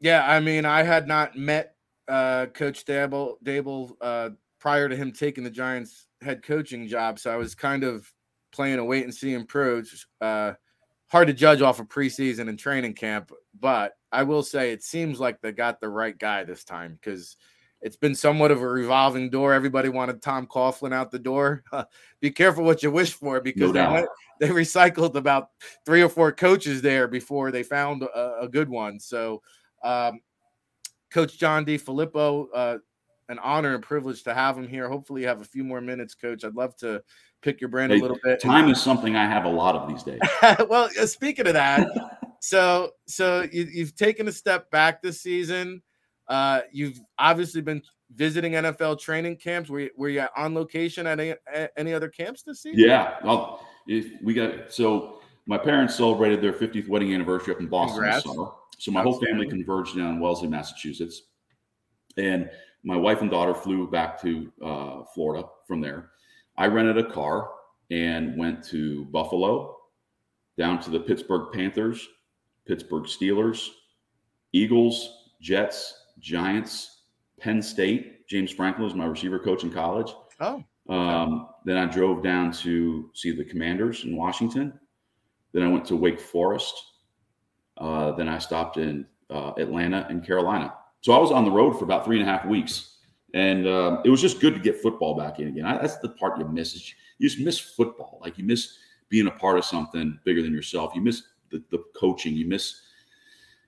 Yeah, I mean, I had not met uh, Coach Daboll Daboll uh, prior to him taking the Giants head coaching job, so I was kind of playing a wait and see approach. Uh, hard to judge off of preseason and training camp, but I will say it seems like they got the right guy this time because – it's been somewhat of a revolving door. Everybody wanted Tom Coughlin out the door. Be careful what you wish for because no they, they, recycled about three or four coaches there before they found a, a good one. So, um, Coach John DeFilippo, uh, an honor and privilege to have him here. Hopefully, you have a few more minutes, Coach. I'd love to pick your brain hey, a little bit. Time is something I have a lot of these days. well, uh, speaking of that, so so you, you've taken a step back this season. Uh, you've obviously been visiting NFL training camps. Were you, were you on location at any, at any other camps this season? Yeah, well, if we got so my parents celebrated their 50th wedding anniversary up in Boston Congrats. this summer. So my whole family converged down in Wellesley, Massachusetts, and my wife and daughter flew back to uh, Florida from there. I rented a car and went to Buffalo, down to the Pittsburgh Panthers, Pittsburgh Steelers, Eagles, Jets, Giants, Penn State. James Franklin was my receiver coach in college. Oh. Um, then I drove down to see the Commanders in Washington. Then I went to Wake Forest. Uh, then I stopped in uh, Atlanta and Carolina. So I was on the road for about three and a half weeks, and uh, it was just good to get football back in again. I, that's the part you miss. Is you just miss football. Like you miss being a part of something bigger than yourself. You miss the, the coaching. You miss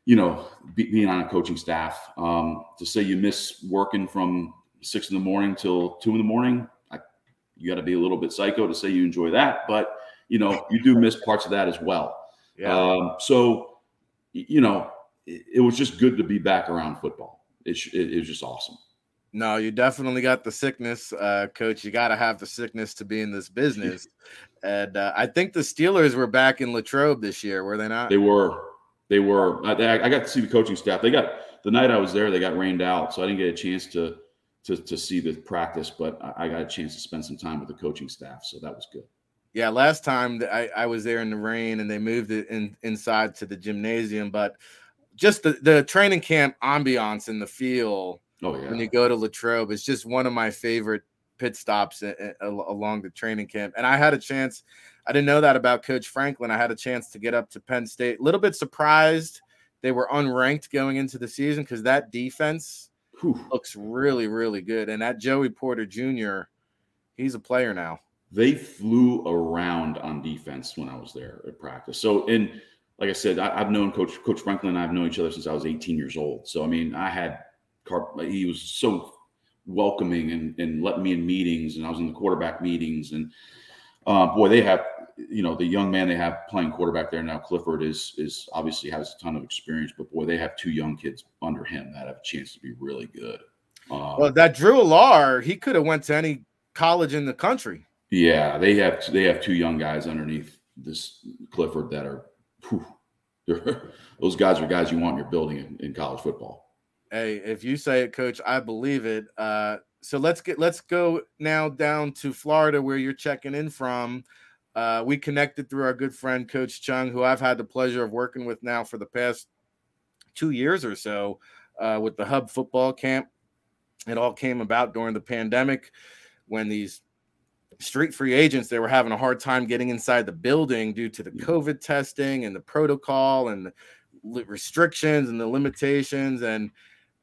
you know, be, being on a coaching staff. Um, to say you miss working from six in the morning till two in the morning, I, you got to be a little bit psycho to say you enjoy that. But you know, you do miss parts of that as well. Yeah. Um, so, you know, it, it, was just good to be back around football. It, it, it was just awesome. No, you definitely got the sickness, uh, coach. You got to have the sickness to be in this business. and uh, I think the Steelers were back in Latrobe this year, were they not? They were. They were. I, I got to see the coaching staff. They got the night I was there. They got rained out, so I didn't get a chance to to, to see the practice. But I, I got a chance to spend some time with the coaching staff, so that was good. Yeah, last time I, I was there in the rain and they moved it in, inside to the gymnasium, but just the, the training camp ambiance and the feel oh, yeah. when you go to Latrobe it's just one of my favorite pit stops along the training camp. And I had a chance I didn't know that about Coach Franklin. I had a chance to get up to Penn State. A little bit surprised they were unranked going into the season because that defense Whew. looks really, really good. And that Joey Porter Jr., he's a player now. They flew around on defense when I was there at practice. So, and like I said, I, have known Coach Coach Franklin and I've known each other since I was 18 years old. So, I mean, I had he was so welcoming and, and letting me in meetings. And I was in the quarterback meetings. And uh, boy, they have, you know, the young man they have playing quarterback there now, Clifford is is obviously has a ton of experience. But boy, they have two young kids under him that have a chance to be really good. Um, well, that Drew Allar, he could have went to any college in the country. Yeah, they have they have two young guys underneath this Clifford that are whew, those guys are guys you want in your building in, in, college football. Hey, if you say it, coach, I believe it. Uh, so let's get let's go now down to Florida where you're checking in from. Uh, we connected through our good friend Coach Chung, who I've had the pleasure of working with now for the past two years or so uh, with the Hub Football Camp. It all came about during the pandemic when these street free agents they were having a hard time getting inside the building due to the covid testing and the protocol and the restrictions and the limitations and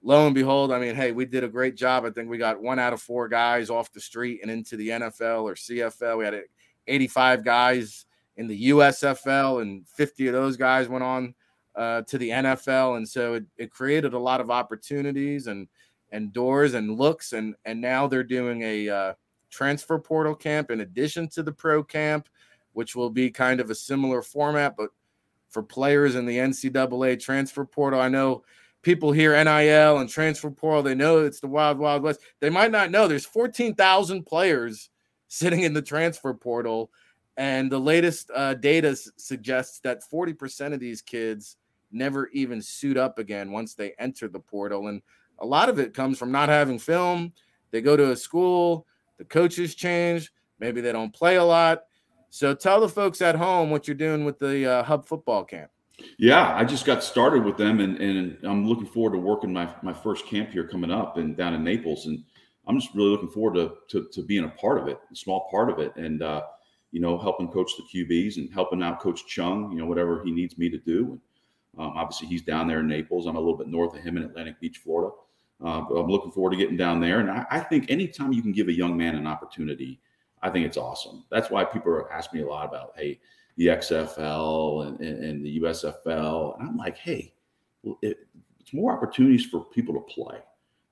lo and behold i mean hey we did a great job. I think we got one out of four guys off the street and into the nfl or cfl we had 85 guys in the usfl and 50 of those guys went on uh, to the nfl and so it, it created a lot of opportunities and and doors and looks. And and now they're doing a uh, transfer portal camp in addition to the pro camp, which will be kind of a similar format, but for players in the NCAA transfer portal. I know people hear NIL and transfer portal, they know it's the wild, wild west. They might not know there's 14,000 players sitting in the transfer portal. And the latest uh, data s- suggests that 40% of these kids never even suit up again once they enter the portal. And a lot of it comes from not having film. They go to a school, the coaches change. Maybe they don't play a lot. So tell the folks at home what you're doing with the uh, Hub Football Camp. Yeah, I just got started with them, and, and I'm looking forward to working my my first camp here coming up and down in Naples, and I'm just really looking forward to to, to being a part of it, a small part of it, and uh, you know, helping coach the QBs and helping out Coach Chung, you know, whatever he needs me to do. Um, obviously, he's down there in Naples. I'm a little bit north of him in Atlantic Beach, Florida. Uh, I'm looking forward to getting down there. And I, I, think anytime you can give a young man an opportunity, I think it's awesome. That's why people ask me a lot about, hey, the XFL and, and, and the USFL. And I'm like, hey, it, it's more opportunities for people to play,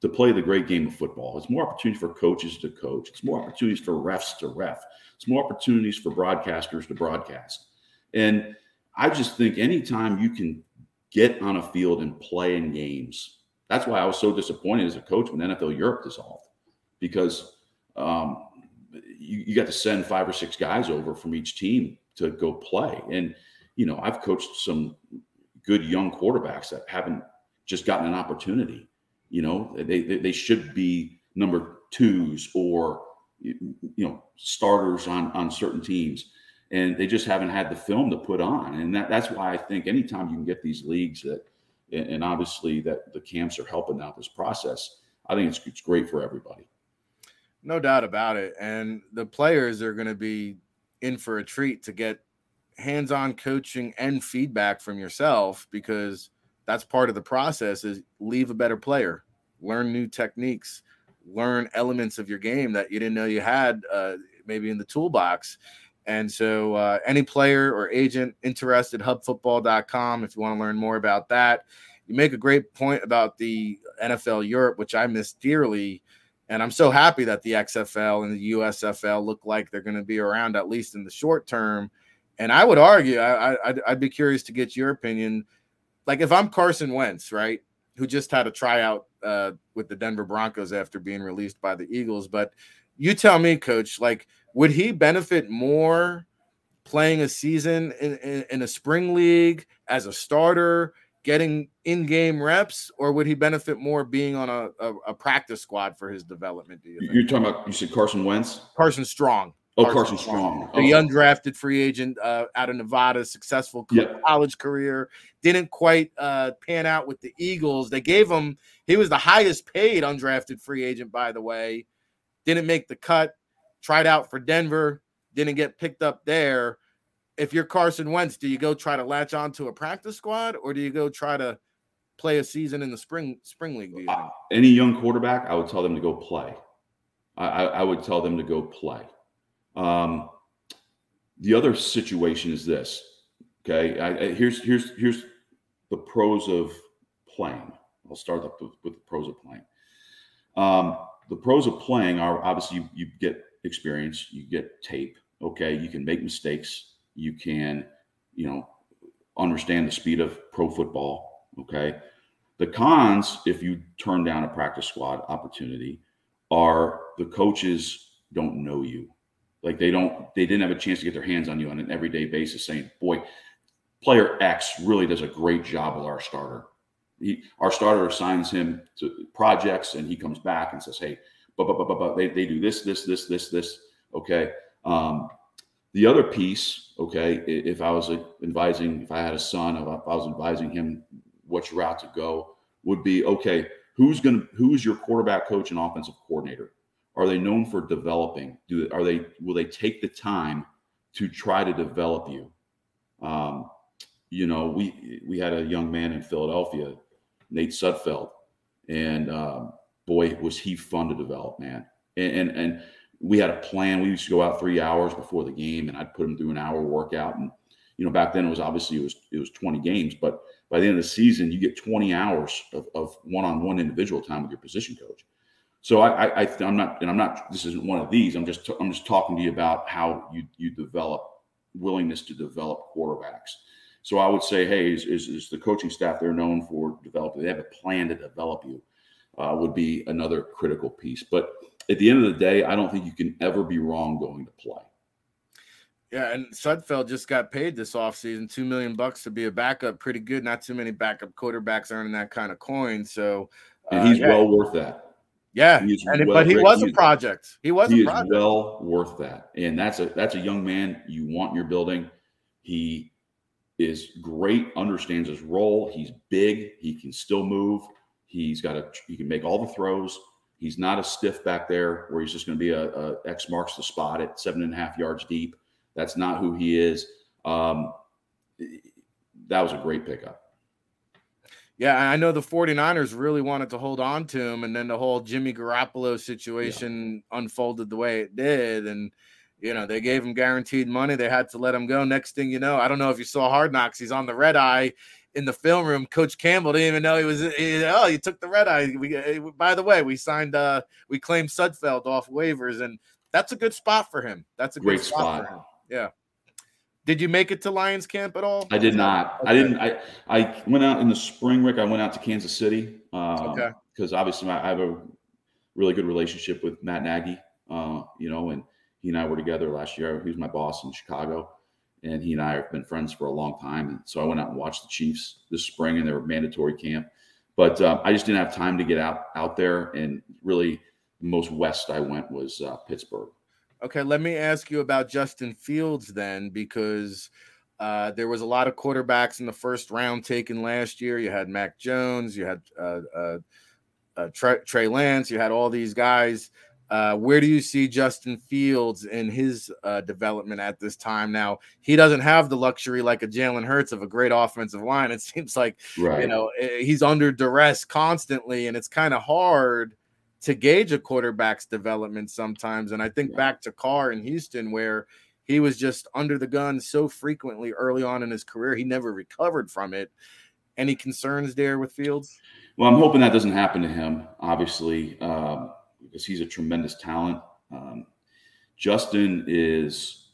to play the great game of football. It's more opportunities for coaches to coach. It's more opportunities for refs to ref. It's more opportunities for broadcasters to broadcast. And I just think anytime you can get on a field and play in games, that's why I was so disappointed as a coach when NFL Europe dissolved because um, you, you got to send five or six guys over from each team to go play. And, you know, I've coached some good young quarterbacks that haven't just gotten an opportunity. You know, they, they, they should be number twos or, you know, starters on, on certain teams. And they just haven't had the film to put on. And that, that's why I think anytime you can get these leagues that – and obviously that the camps are helping out this process. I think it's it's great for everybody. No doubt about it, and the players are going to be in for a treat to get hands-on coaching and feedback from yourself because that's part of the process is leave a better player learn new techniques learn elements of your game that you didn't know you had uh, maybe in the toolbox and so, uh, any player or agent interested, hubfootball.com if you want to learn more about that. You make a great point about the NFL Europe, which I miss dearly. And I'm so happy that the XFL and the USFL look like they're going to be around at least in the short term. And I would argue, I, I'd, I'd be curious to get your opinion. Like, if I'm Carson Wentz, right, who just had a tryout uh, with the Denver Broncos after being released by the Eagles, but you tell me, coach, like, would he benefit more playing a season in, in, in a spring league as a starter, getting in-game reps, or would he benefit more being on a, a, a practice squad for his development? Do you You're talking about you said Carson Wentz, Carson Strong. Oh, Carson, Carson Strong, the oh. undrafted free agent uh, out of Nevada, successful college career. Didn't quite uh, pan out with the Eagles. They gave him. He was the highest paid undrafted free agent, by the way. Didn't make the cut tried out for Denver, didn't get picked up there. If you're Carson Wentz, do you go try to latch on to a practice squad or do you go try to play a season in the spring spring league? Uh, any young quarterback, I would tell them to go play. I, I would tell them to go play. Um, the other situation is this. Okay, I, I, here's here's here's the pros of playing. I'll start up with, with the pros of playing. Um, the pros of playing are obviously you, you get experience, you get tape. Okay, you can make mistakes, you can, you know, understand the speed of pro football. Okay, the cons, if you turn down a practice squad opportunity, are the coaches don't know you. Like they don't, they didn't have a chance to get their hands on you on an everyday basis, saying, "Boy, player X really does a great job with our starter." He, our starter assigns him to projects, and he comes back and says, "Hey, but but but but they they do this this this this this." Okay. Um, the other piece, okay, if I was advising, if I had a son, if I was advising him which route to go, would be okay. Who's to who's your quarterback coach and offensive coordinator? Are they known for developing? Do are they will they take the time to try to develop you? Um, you know, we we had a young man in Philadelphia, Nate Sudfeld, and um, boy, was he fun to develop, man. And, and and we had a plan. We used to go out three hours before the game, and I'd put him through an hour workout. And you know, back then it was obviously it was it was 20 games, but by the end of the season, you get 20 hours of, of one-on-one individual time with your position coach. So I, I, I am not, and I'm not. This isn't one of these. I'm just, I'm just talking to you about how you you develop willingness to develop quarterbacks. So I would say, hey, is, is, is the coaching staff they're known for developing? They have a plan to develop you. Uh, would be another critical piece. But at the end of the day, I don't think you can ever be wrong going to play. Yeah, and Sudfeld just got paid this offseason, two million bucks to be a backup. Pretty good. Not too many backup quarterbacks earning that kind of coin. So uh, he's yeah. well worth that. Yeah, and, well, but he Rick, was a project. He was. He is well worth that, and that's a that's a young man you want in your building. He is great, understands his role. He's big. He can still move. He's got a. He can make all the throws. He's not a stiff back there where he's just going to be a, a X marks the spot at seven and a half yards deep. That's not who he is. Um, that was a great pickup. Yeah, I know the 49ers really wanted to hold on to him, and then the whole Jimmy Garoppolo situation yeah. unfolded the way it did. And, you know, they gave him guaranteed money. They had to let him go. Next thing you know, I don't know if you saw Hard Knocks, he's on the red eye in the film room. Coach Campbell didn't even know he was. He, oh, you took the red eye. We, eh, by the way, we signed, uh, we claimed Sudfeld off waivers, and that's a good spot for him. That's a great spot. spot. Yeah. Did you make it to Lions camp at all? I did not. Okay. I didn't. I I went out in the spring, Rick. I went out to Kansas City. Um, okay. Because obviously I have a really good relationship with Matt Nagy. Uh, you know, and he and I were together last year. He was my boss in Chicago, and he and I have been friends for a long time. And so I went out and watched the Chiefs this spring, and their mandatory camp. But uh, I just didn't have time to get out out there. And really, the most west I went was uh, Pittsburgh. Okay, let me ask you about Justin Fields then, because uh, there was a lot of quarterbacks in the first round taken last year. You had Mac Jones, you had uh, uh, uh Trey, Lance, you had all these guys. Uh, where do you see Justin Fields in his uh, development at this time? Now he doesn't have the luxury like a Jalen Hurts of a great offensive line. It seems like right. you know he's under duress constantly, and it's kind of hard to gauge a quarterback's development sometimes. And I think yeah. back to Carr in Houston, where he was just under the gun so frequently early on in his career, he never recovered from it. Any concerns there with Fields? Well, I'm hoping that doesn't happen to him, obviously, um, because he's a tremendous talent. Um, Justin is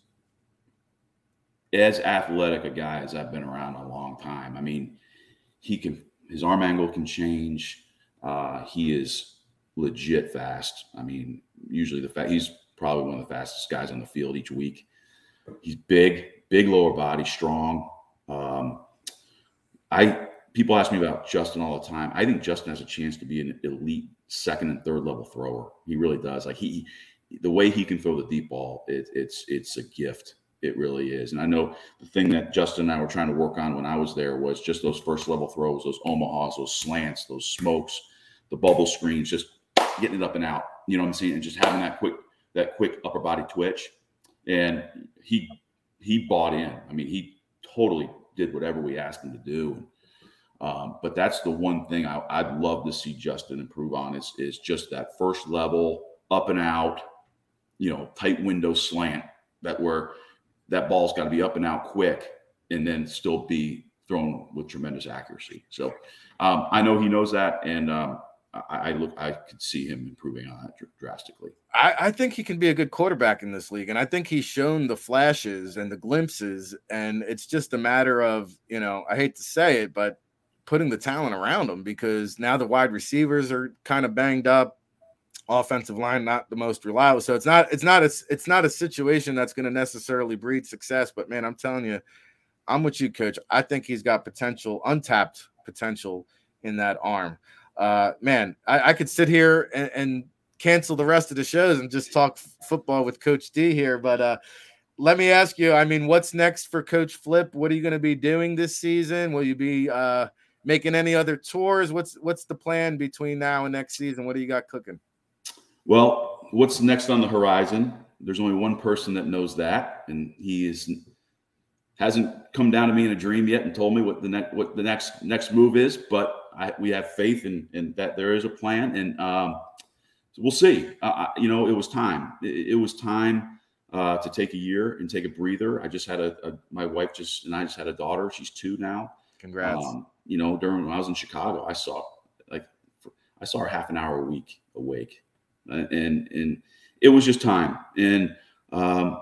as athletic a guy as I've been around a long time. I mean, he can his arm angle can change. Uh, he is legit fast. I mean, usually the fact he's probably one of the fastest guys on the field each week. He's big, big lower body, strong. Um, I people ask me about Justin all the time. I think Justin has a chance to be an elite second and third level thrower. He really does. Like he, the way he can throw the deep ball, it, it's it's a gift. It really is. And I know the thing that Justin and I were trying to work on when I was there was just those first level throws, those Omahas, those slants, those smokes, the bubble screens, just getting it up and out. You know what I'm saying? And just having that quick that quick upper body twitch. And he he bought in. I mean, he totally did whatever we asked him to do. Um, but that's the one thing I, would love to see Justin improve on is is just that first level up and out, you know, tight window slant that where that ball's got to be up and out quick and then still be thrown with tremendous accuracy. So um, I know he knows that, and um, I, I look, I could see him improving on that dr- drastically. I, I think he can be a good quarterback in this league, and I think he's shown the flashes and the glimpses, and it's just a matter of you know I hate to say it, but putting the talent around him because now the wide receivers are kind of banged up, offensive line not the most reliable, so it's not it's not a it's not a situation that's going to necessarily breed success. But man, I'm telling you, I'm with you, coach. I think he's got potential, untapped potential in that arm. Uh, man, I, I could sit here and, and cancel the rest of the shows and just talk f- football with Coach D here. But uh, let me ask you, I mean, what's next for Coach Flip? What are you going to be doing this season? Will you be uh, making any other tours? What's what's the plan between now and next season? What do you got cooking? Well, what's next on the horizon? There's only one person that knows that, and he is hasn't come down to me in a dream yet and told me what the next what the next next move is. But I, we have faith in, in that there is a plan, and um, we'll see. Uh, you know, it was time. It, it was time uh, to take a year and take a breather. I just had a, a, my wife just and I just had a daughter. She's two now. Congrats. Um, you know, during when I was in Chicago, I saw like I saw her half an hour a week awake, uh, and and it was just time. And um,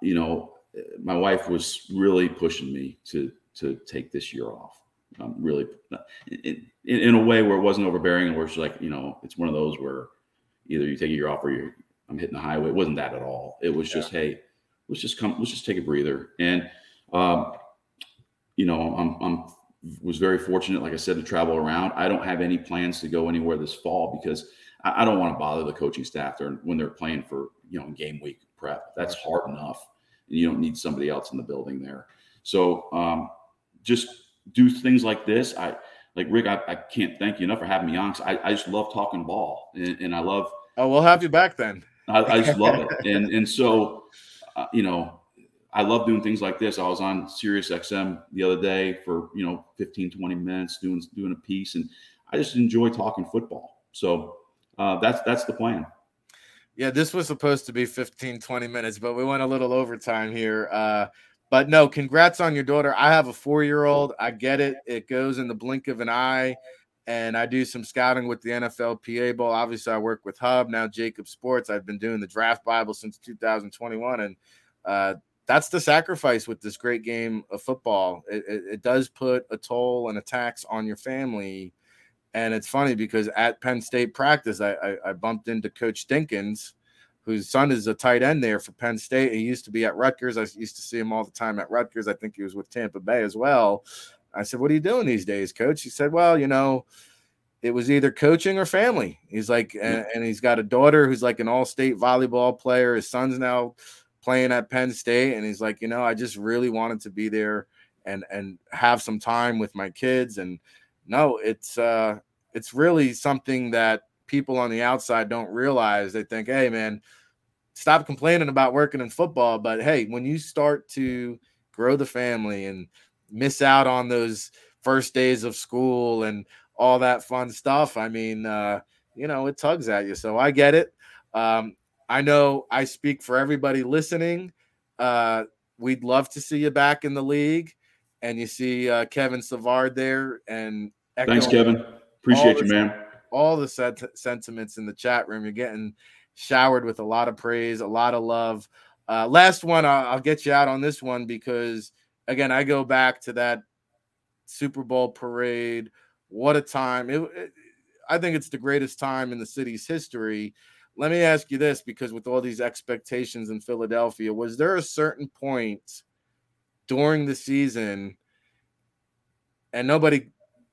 you know, my wife was really pushing me to to take this year off. Um, really, in, in, in, a way where it wasn't overbearing, and where it's like you know, it's one of those where either you take a year off or you're I'm hitting the highway. It wasn't that at all. It was just, hey, let's just come, let's just take a breather. And um, you know, I'm I'm was very fortunate, like I said, to travel around. I don't have any plans to go anywhere this fall because I, I don't want to bother the coaching staff there when they're playing for you know game week prep. That's hard enough, and you don't need somebody else in the building there. So um, just do things like this. I like Rick. I, I can't thank you enough for having me on. I, I just love talking ball, and, and I love. Oh, we'll have you back then. I, I just love it, and and so uh, you know, I love doing things like this. I was on Sirius XM the other day for you know 15, 20 minutes doing doing a piece, and I just enjoy talking football. So uh, that's that's the plan. Yeah, this was supposed to be 15, 20 minutes, but we went a little overtime here. Uh, but no, congrats on your daughter. I have a four year old. I get it. It goes in the blink of an eye. And I do some scouting with the NFLPA Bowl. Obviously, I work with Hub, now JAKIB Sports. I've been doing the draft Bible since 2021. And uh, that's the sacrifice with this great game of football. It, it, it does put a toll and a tax on your family. And it's funny because at Penn State practice, I, I, I bumped into Coach Dinkins whose son is a tight end there for Penn State. He used to be at Rutgers. I used to see him all the time at Rutgers. I think he was with Tampa Bay as well. I said, What are you doing these days, coach? He said, Well, you know, it was either coaching or family. He's like, and, and he's got a daughter who's like an all state volleyball player. His son's now playing at Penn State. And he's like, You know, I just really wanted to be there and and have some time with my kids. And no, it's uh it's really something that people on the outside don't realize. They think, hey, man, stop complaining about working in football. But hey, when you start to grow the family and miss out on those first days of school and all that fun stuff, I mean, uh, you know, it tugs at you. So I get it. Um, I know I speak for everybody listening. Uh, we'd love to see you back in the league. And you see uh, Kevin Savard there. And thanks, Kevin. Appreciate you, man all the set- sentiments in the chat room. You're getting showered with a lot of praise, a lot of love. Uh, last one, I'll, I'll get you out on this one because, again, I go back to that Super Bowl parade. What a time! It, it, I think it's the greatest time in the city's history. Let me ask you this because, with all these expectations in Philadelphia, was there a certain point during the season, and nobody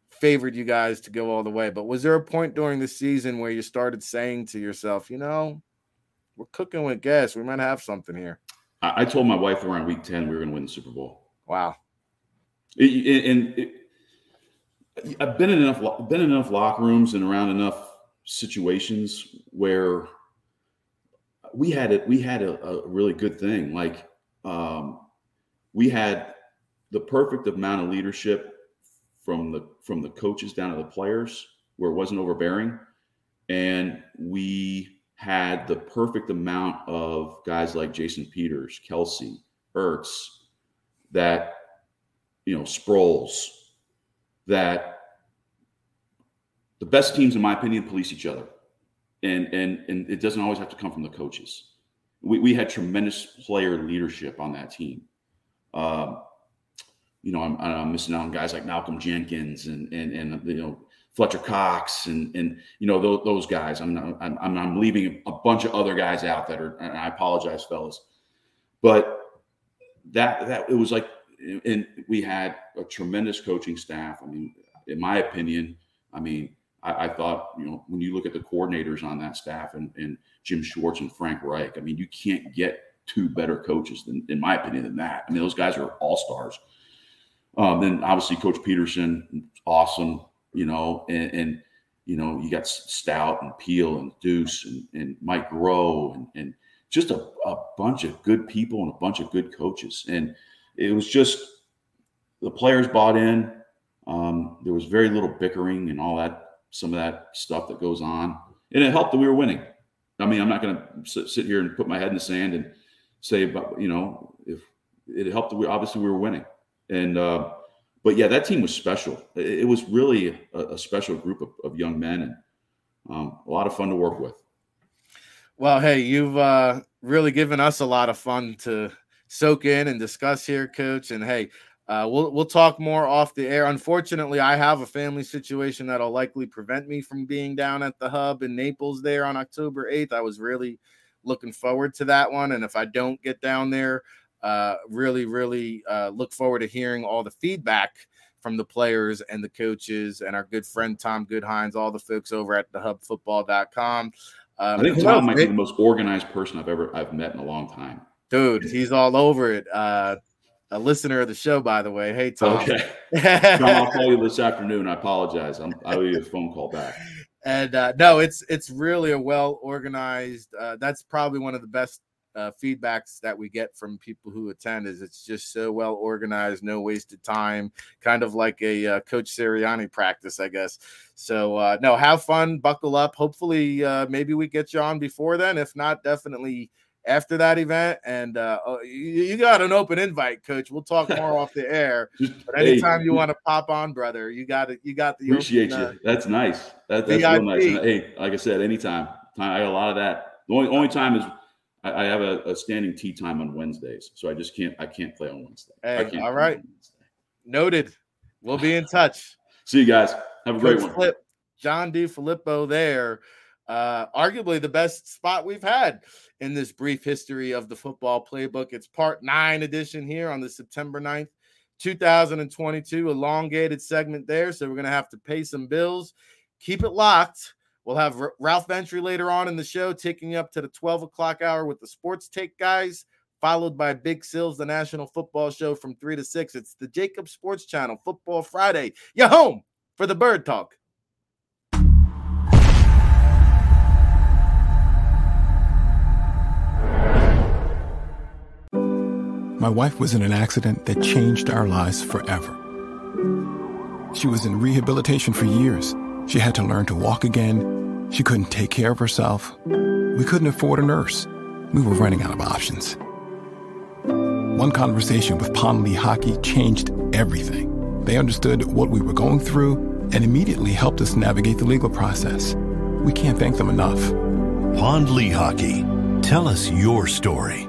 favored you guys to go all the way. But was there a point during the season where you started saying to yourself, you know, we're cooking with gas. We might have something here. I, told my wife around week 10 we were going to win the Super Bowl. Wow. and I've been in enough been in enough locker rooms and around enough situations where we had it. We had a, a really good thing. Like um, we had the perfect amount of leadership from the from the coaches down to the players where it wasn't overbearing and we had the perfect amount of guys like Jason Peters, Kelce, Ertz, that you know, Sproles, that the best teams, in my opinion, police each other, and and and it doesn't always have to come from the coaches. We we had tremendous player leadership on that team. Um, you know, I'm, I'm missing out on guys like Malcolm Jenkins and and and you know Fletcher Cox and and you know those, those guys. I'm, not, I'm I'm leaving a bunch of other guys out that are. And I apologize, fellas, but that that it was like, and we had a tremendous coaching staff. I mean, in my opinion, I mean, I, I thought you know when you look at the coordinators on that staff and and Jim Schwartz and Frank Reich, I mean, you can't get two better coaches than, in my opinion, than that. I mean, those guys are all stars. Um, then obviously Coach Pederson, awesome, you know, and, and, you know, you got Stout and Peel and Deuce and, and Mike Groh and, and just a, a bunch of good people and a bunch of good coaches. And it was just the players bought in. Um, there was very little bickering and all that, some of that stuff that goes on. And it helped that we were winning. I mean, I'm not going to sit, here and put my head in the sand and say, but you know, if it helped we obviously we were winning. And, uh, but yeah, that team was special. It, it was really a, a, special group of, of young men and um, a lot of fun to work with. Well, hey, you've uh, really given us a lot of fun to soak in and discuss here, Coach. And hey, uh, we'll we'll talk more off the air. Unfortunately, I have a family situation that'll likely prevent me from being down at the hub in Naples there on October eighth. I was really looking forward to that one, and if I don't get down there, uh, really, really uh, look forward to hearing all the feedback from the players and the coaches and our good friend Tom Goodhines, all the folks over at the hubfootball.com. Um, I think Tom might be the most organized person I've ever I've met in a long time. Dude, he's all over it. Uh, a listener of the show, by the way. Hey, Tom. Okay. Tom, I'll call you this afternoon. I apologize. I'm, I'll give you a phone call back. And uh, no, it's it's really a well organized. Uh, that's probably one of the best uh, feedbacks that we get from people who attend is it's just so well organized, no wasted time, kind of like a uh, Coach Sirianni practice, I guess. So uh, no, have fun, buckle up. Hopefully, uh, maybe we get you on before then. If not, definitely after that event. And uh, oh, you, you, got an open invite, Coach. We'll talk more off the air. But anytime hey, you want to pop on, brother, you got it. You got the appreciate open, you. Uh, that's nice. That, that's real nice. And, hey, like I said, anytime. I got a lot of that. The only, only time is I, I have a, a, standing tea time on Wednesdays, so I just can't. I can't play on Wednesday. Hey, all right, noted. We'll be in touch. See you guys. Have a great one. Flip, John DeFilippo there. Uh, arguably the best spot we've had in this brief history of the football playbook. It's part nine edition here on the September 9th, 2022. Elongated segment there. So we're going to have to pay some bills. Keep it locked. We'll have R- Ralph Ventry later on in the show, taking you up to the 12 o'clock hour with the sports take guys, followed by Big Sills, the national football show from 3 to 6. It's the JAKIB Sports Channel, Football Friday. You're home for the Bird Talk. My wife was in an accident that changed our lives forever. She was in rehabilitation for years. She had to learn to walk again she couldn't take care of herself. We couldn't afford a nurse. We were running out of options. One conversation with Pond Lehocky changed everything. They understood what we were going through and immediately helped us navigate the legal process. We can't thank them enough. Pond Lehocky, Tell us your story.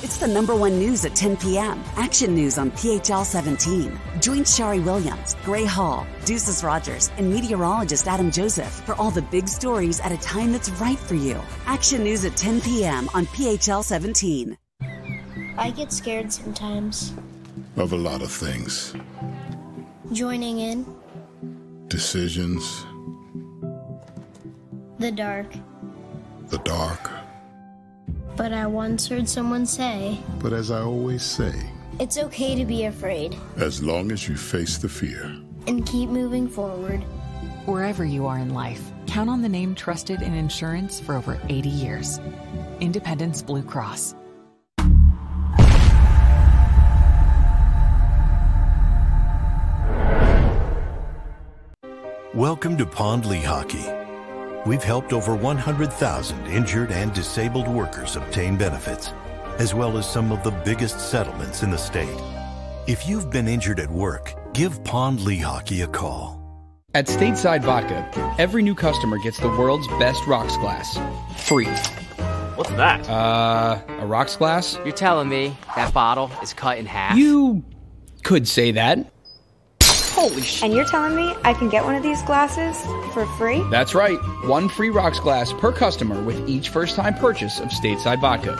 It's the number one news at 10 p.m. Action News on PHL 17. Join Shari Williams, Gray Hall, Ducis Rodgers, and meteorologist Adam Joseph for all the big stories at a time that's right for you. Action News at 10 p.m. on PHL 17. I get scared sometimes. Of a lot of things. Joining in. Decisions. The dark. The dark but I once heard someone say, But as I always say, it's okay to be afraid. As long as you face the fear and keep moving forward. Wherever you are in life, count on the name trusted in insurance for over 80 years Independence Blue Cross. Welcome to Pond Lehocky. We've helped over 100,000 injured and disabled workers obtain benefits, as well as some of the biggest settlements in the state. If you've been injured at work, give Pond Lehocky a call. At Stateside Vodka, every new customer gets the world's best rocks glass, free. What's that? Uh, a rocks glass? You're telling me that bottle is cut in half? You could say that. Holy shit. And you're telling me I can get one of these glasses for free? That's right. One free rocks glass per customer with each first time purchase of Stateside Vodka.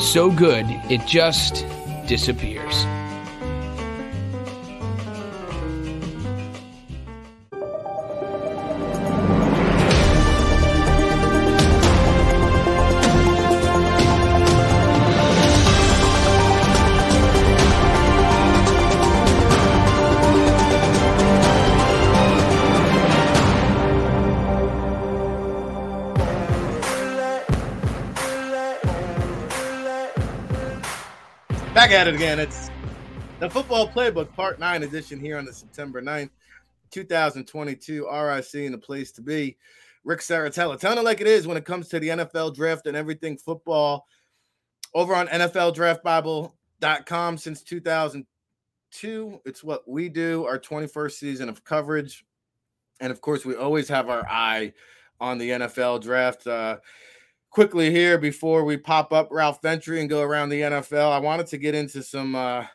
So good, it just disappears. Back at it again. It's the Football Playbook Part 9 edition here on the September 9th, 2022 RIC and the place to be. Ric Serritella, telling it like it is when it comes to the NFL draft and everything football over on NFLDraftBible.com since 2002. It's what we do, our 21st season of coverage. And of course, we always have our eye on the NFL draft. Uh, quickly here before we pop up Ralph Ventry and go around the NFL, I wanted to get into some uh,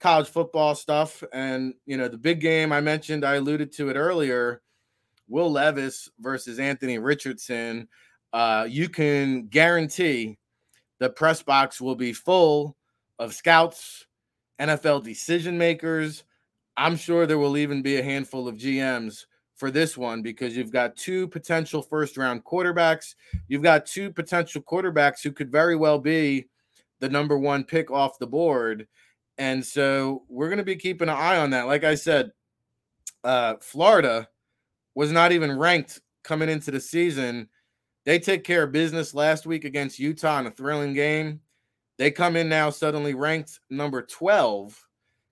college football stuff. And, you know, the big game I mentioned, I alluded to it earlier Will Levis versus Anthony Richardson. Uh, you can guarantee the press box will be full of scouts, NFL decision makers. I'm sure there will even be a handful of GMs for this one because you've got two potential first round quarterbacks. You've got two potential quarterbacks who could very well be the number one pick off the board. And so we're going to be keeping an eye on that. Like I said, uh, Florida was not even ranked coming into the season. They take care of business last week against Utah in a thrilling game. They come in now suddenly ranked number 12,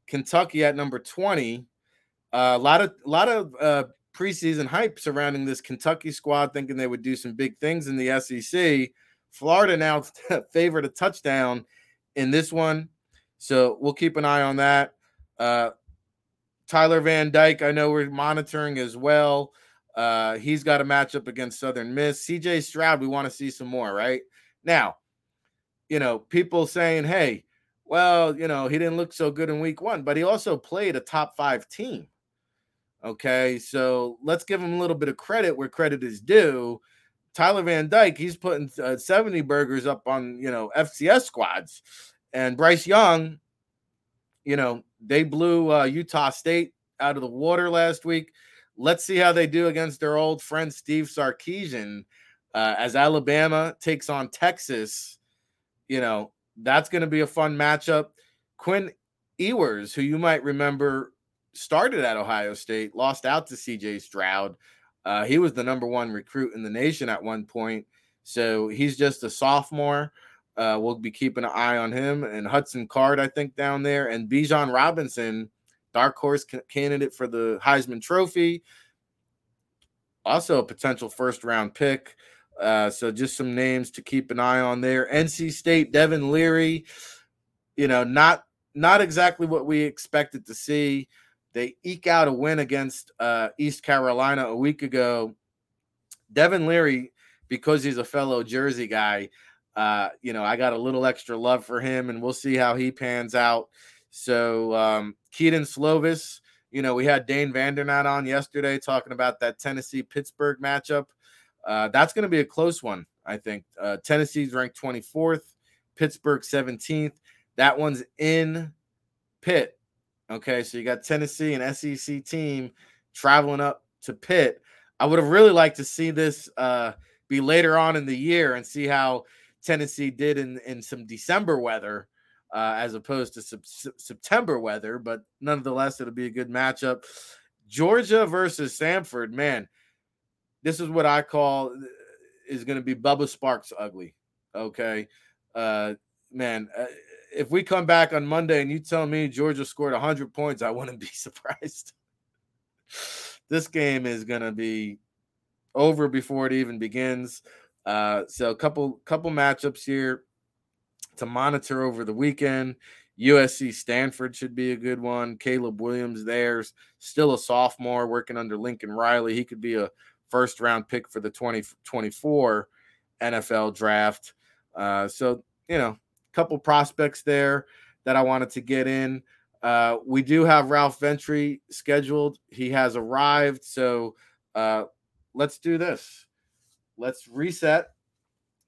Kentucky at number 20. Uh, a lot of a lot of uh, preseason hype surrounding this Kentucky squad, thinking they would do some big things in the SEC. Florida now favored a touchdown in this one. So we'll keep an eye on that. Uh, Tyler Van Dyke, I know we're monitoring as well. Uh, he's got a matchup against Southern Miss. CJ Stroud, we want to see some more, right? Now, you know, people saying, hey, well, you know, he didn't look so good in week one, but he also played a top five team. Okay, so let's give him a little bit of credit where credit is due. Tyler Van Dyke, he's putting uh, 70 burgers up on, you know, FCS squads. And Bryce Young, you know, they blew uh, Utah State out of the water last week. Let's see how they do against their old friend Steve Sarkisian uh, as Alabama takes on Texas. You know, that's going to be a fun matchup. Quinn Ewers, who you might remember started at Ohio State, lost out to CJ Stroud. Uh, he was the number one recruit in the nation at one point. So he's just a sophomore. Uh, we'll be keeping an eye on him and Hudson Card, I think, down there, and Bijan Robinson, dark horse candidate for the Heisman Trophy. Also, a potential first round pick. Uh, so just some names to keep an eye on there. NC State, Devin Leary. You know, not not exactly what we expected to see. They eke out a win against uh, East Carolina a week ago. Devin Leary, because he's a fellow Jersey guy, uh, you know, I got a little extra love for him, and we'll see how he pans out. So, um, Kedon Slovis, you know, we had Dane Vandernat on yesterday talking about that Tennessee Pittsburgh matchup. Uh, that's going to be a close one, I think. Uh, Tennessee's ranked 24th, Pittsburgh 17th. That one's in Pitt. Okay, so you got Tennessee and SEC team traveling up to Pitt. I would have really liked to see this uh, be later on in the year and see how Tennessee did in, in some December weather uh, as opposed to sub- September weather. But nonetheless, it'll be a good matchup. Georgia versus Samford, man, this is what I call is going to be Bubba Sparks ugly. Okay. Uh, man, uh, if we come back on Monday and you tell me Georgia scored 100 points, I wouldn't be surprised. this game is going to be over before it even begins. Uh, so a couple couple matchups here to monitor over the weekend. USC Stanford should be a good one. Caleb Williams there's still a sophomore working under Lincoln Riley. He could be a first round pick for the 2024 NFL draft. Uh, so, you know, couple prospects there that I wanted to get in. Uh, we do have Ralph Ventry scheduled. He has arrived. So uh, let's do this. Let's reset.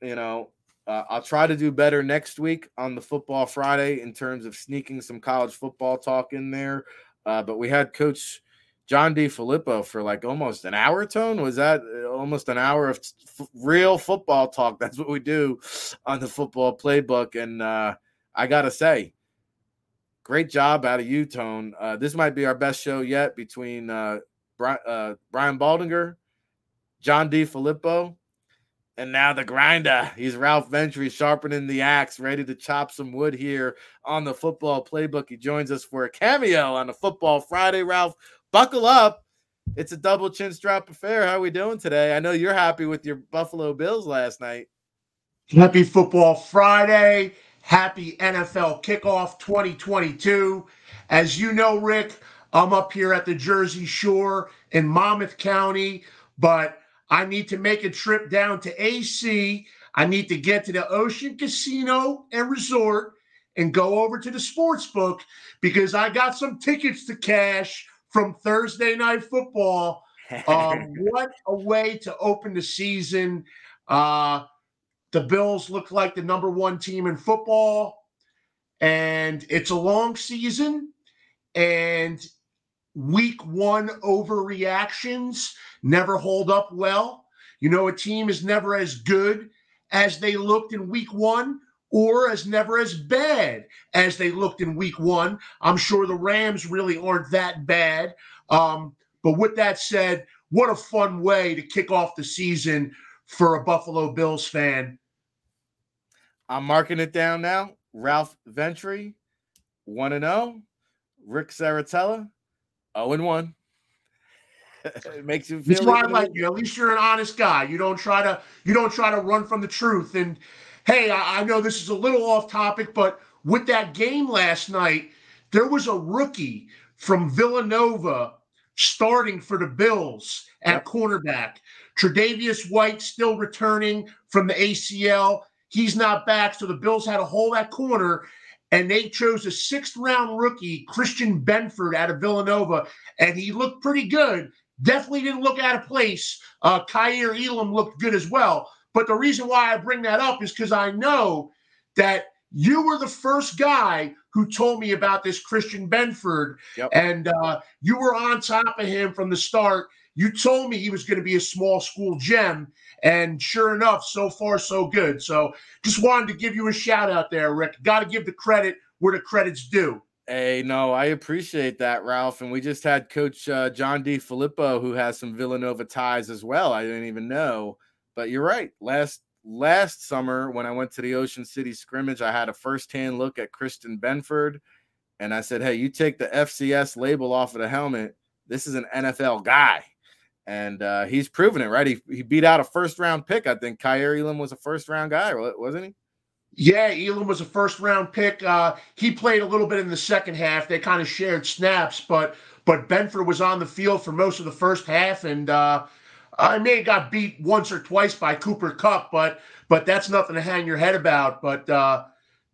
You know, uh, I'll try to do better next week on the Football Friday in terms of sneaking some college football talk in there. Uh, but we had Coach John DeFilippo for like almost an hour. Tone was that uh, almost an hour of f- real football talk? That's what we do on the football playbook. And uh, I gotta say, great job out of you, Tone. Uh, this might be our best show yet between uh, Brian, uh, Brian Baldinger, John DeFilippo, and now the grinder. He's Ralph Ventry sharpening the axe, ready to chop some wood here on the football playbook. He joins us for a cameo on the Football Friday. Ralph, buckle up. It's a double chin strap affair. How are we doing today? I know you're happy with your Buffalo Bills last night. Happy Football Friday. Happy NFL kickoff 2022. As you know, Rick, I'm up here at the Jersey Shore in Monmouth County, but I need to make a trip down to AC. I need to get to the Ocean Casino and Resort and go over to the sports book because I got some tickets to cash from Thursday night football. Um, what a way to open the season. Uh, the Bills look like the number one team in football, and it's a long season. And week one overreactions never hold up well. You know, a team is never as good as they looked in week one or as never as bad as they looked in week one. I'm sure the Rams really aren't that bad. Um, but with that said, what a fun way to kick off the season for a Buffalo Bills fan. I'm marking it down now. Ralph Ventry, 1 0. Ric Serritella, 0 and 1. it makes you feel. That's why I like you. At least you're an honest guy. You don't try to you don't try to run from the truth. And hey, I, I know this is a little off topic, but with that game last night, there was a rookie from Villanova starting for the Bills at yep. cornerback. Tre'Davious White still returning from the ACL. He's not back, so the Bills had to hold that corner and they chose a sixth round rookie, Christian Benford, out of Villanova, and he looked pretty good. Definitely didn't look out of place. Uh, Kaiir Elam looked good as well. But the reason why I bring that up is because I know that you were the first guy who told me about this Christian Benford, yep. and uh, you were on top of him from the start. You told me he was going to be a small school gem, and sure enough, so far so good. So just wanted to give you a shout out there, Rick. Got to give the credit where the credit's due. Hey, no, I appreciate that, Ralph. And we just had Coach uh, John Filippo, who has some Villanova ties as well. I didn't even know, but you're right. Last last summer, when I went to the Ocean City scrimmage, I had a firsthand look at Christian Benford, and I said, "Hey, you take the FCS label off of the helmet. This is an NFL guy." And uh, he's proven it, right? He, he beat out a first round pick. I think Kaiir Elam was a first round guy, wasn't he? Yeah, Elam was a first round pick. Uh, he played a little bit in the second half. They kind of shared snaps, but but Benford was on the field for most of the first half, and uh, I may have got beat once or twice by Cooper Kupp, but but that's nothing to hang your head about. But uh,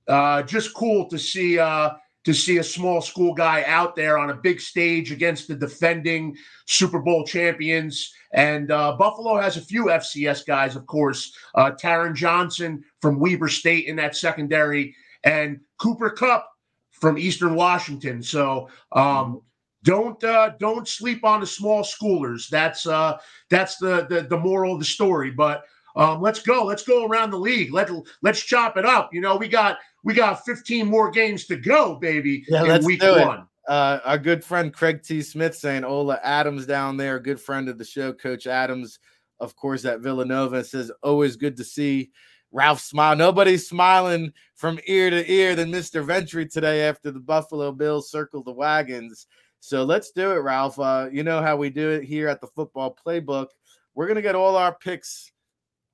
uh, just cool to see uh, to see a small school guy out there on a big stage against the defending Super Bowl champions. And uh, Buffalo has a few FCS guys, of course. Uh, Taron Johnson from Weber State in that secondary, and Cooper Kupp from Eastern Washington. So um, don't uh, don't sleep on the small schoolers. That's uh, that's the, the the moral of the story. But um, let's go. Let's go around the league. Let let's chop it up. You know, we got we got 15 more games to go, baby. Yeah, let's week do one. It. Uh, our good friend Craig T. Smith saying Ola Adams down there, good friend of the show, Coach Adams, of course, at Villanova says always good to see Ralph smile. Nobody's smiling from ear to ear than Mr. Ventry today after the Buffalo Bills circled the wagons. So let's do it, Ralph. Uh, you know how we do it here at the football playbook. We're gonna get all our picks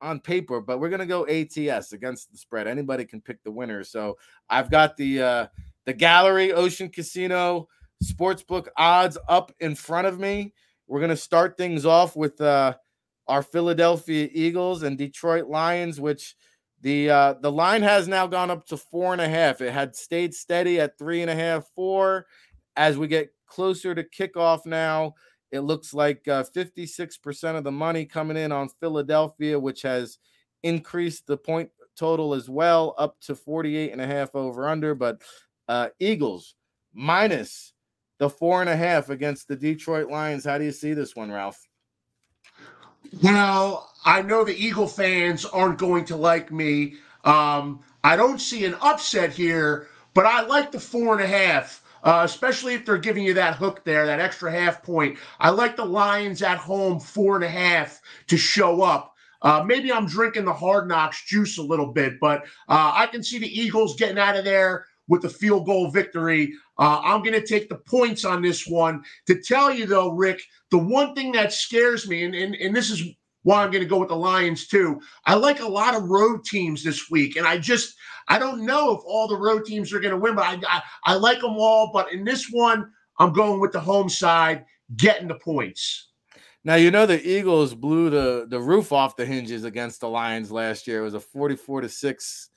on paper, but we're gonna go ATS against the spread. Anybody can pick the winner. So I've got the uh, the gallery Ocean Casino Sportsbook odds up in front of me. We're gonna start things off with uh, our Philadelphia Eagles and Detroit Lions, which the uh, the line has now gone up to four and a half. It had stayed steady at three and a half, four. As we get closer to kickoff now, it looks like uh, 56% of the money coming in on Philadelphia, which has increased the point total as well, up to 48 and a half over under. But uh, Eagles minus the four and a half against the Detroit Lions. How do you see this one, Ralph? Well, I know the Eagle fans aren't going to like me. Um, I don't see an upset here, but I like the four and a half, uh, especially if they're giving you that hook there, that extra half point. I like the Lions at home, four and a half to show up. Uh, maybe I'm drinking the hard knocks juice a little bit, but uh, I can see the Eagles getting out of there with a field goal victory. Uh, I'm going to take the points on this one. To tell you, though, Rick, the one thing that scares me, and, and, and this is why I'm going to go with the Lions too. I like a lot of road teams this week, and I just I don't know if all the road teams are going to win, but I, I, I like them all. But in this one, I'm going with the home side, getting the points. Now you know the Eagles blew the the roof off the hinges against the Lions last year. It was a 44 to 6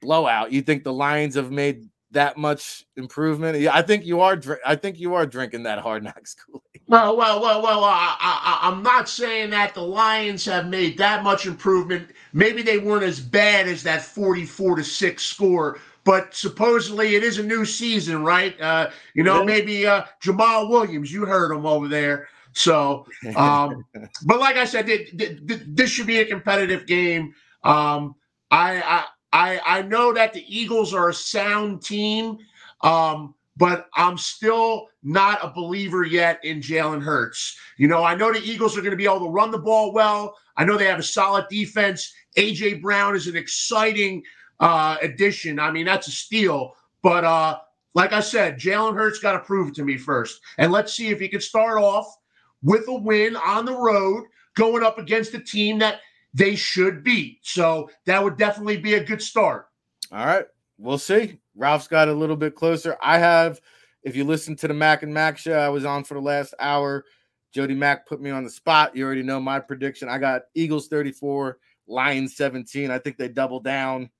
blowout. You think the Lions have made that much improvement? I think you are. I think you are drinking that hard knocks Kool. Well, well, well, well. I, I, I'm not saying that the Lions have made that much improvement. Maybe they weren't as bad as that 44 to six score. But supposedly it is a new season, right? Uh, you know, maybe uh, Jamaal Williams. You heard him over there. So, um, but like I said, this should be a competitive game. Um, I, I I I know that the Eagles are a sound team, um, but I'm still not a believer yet in Jalen Hurts. You know, I know the Eagles are going to be able to run the ball well. I know they have a solid defense. AJ Brown is an exciting uh, addition. I mean, that's a steal. But uh, like I said, Jalen Hurts got to prove it to me first, and let's see if he can start off with a win on the road, going up against a team that they should beat. So that would definitely be a good start. All right. We'll see. Ralph's got a little bit closer. I have, if you listen to the Mac and Mac show, I was on for the last hour. Jody Mack put me on the spot. You already know my prediction. I got Eagles 34, Lions 17. I think they double down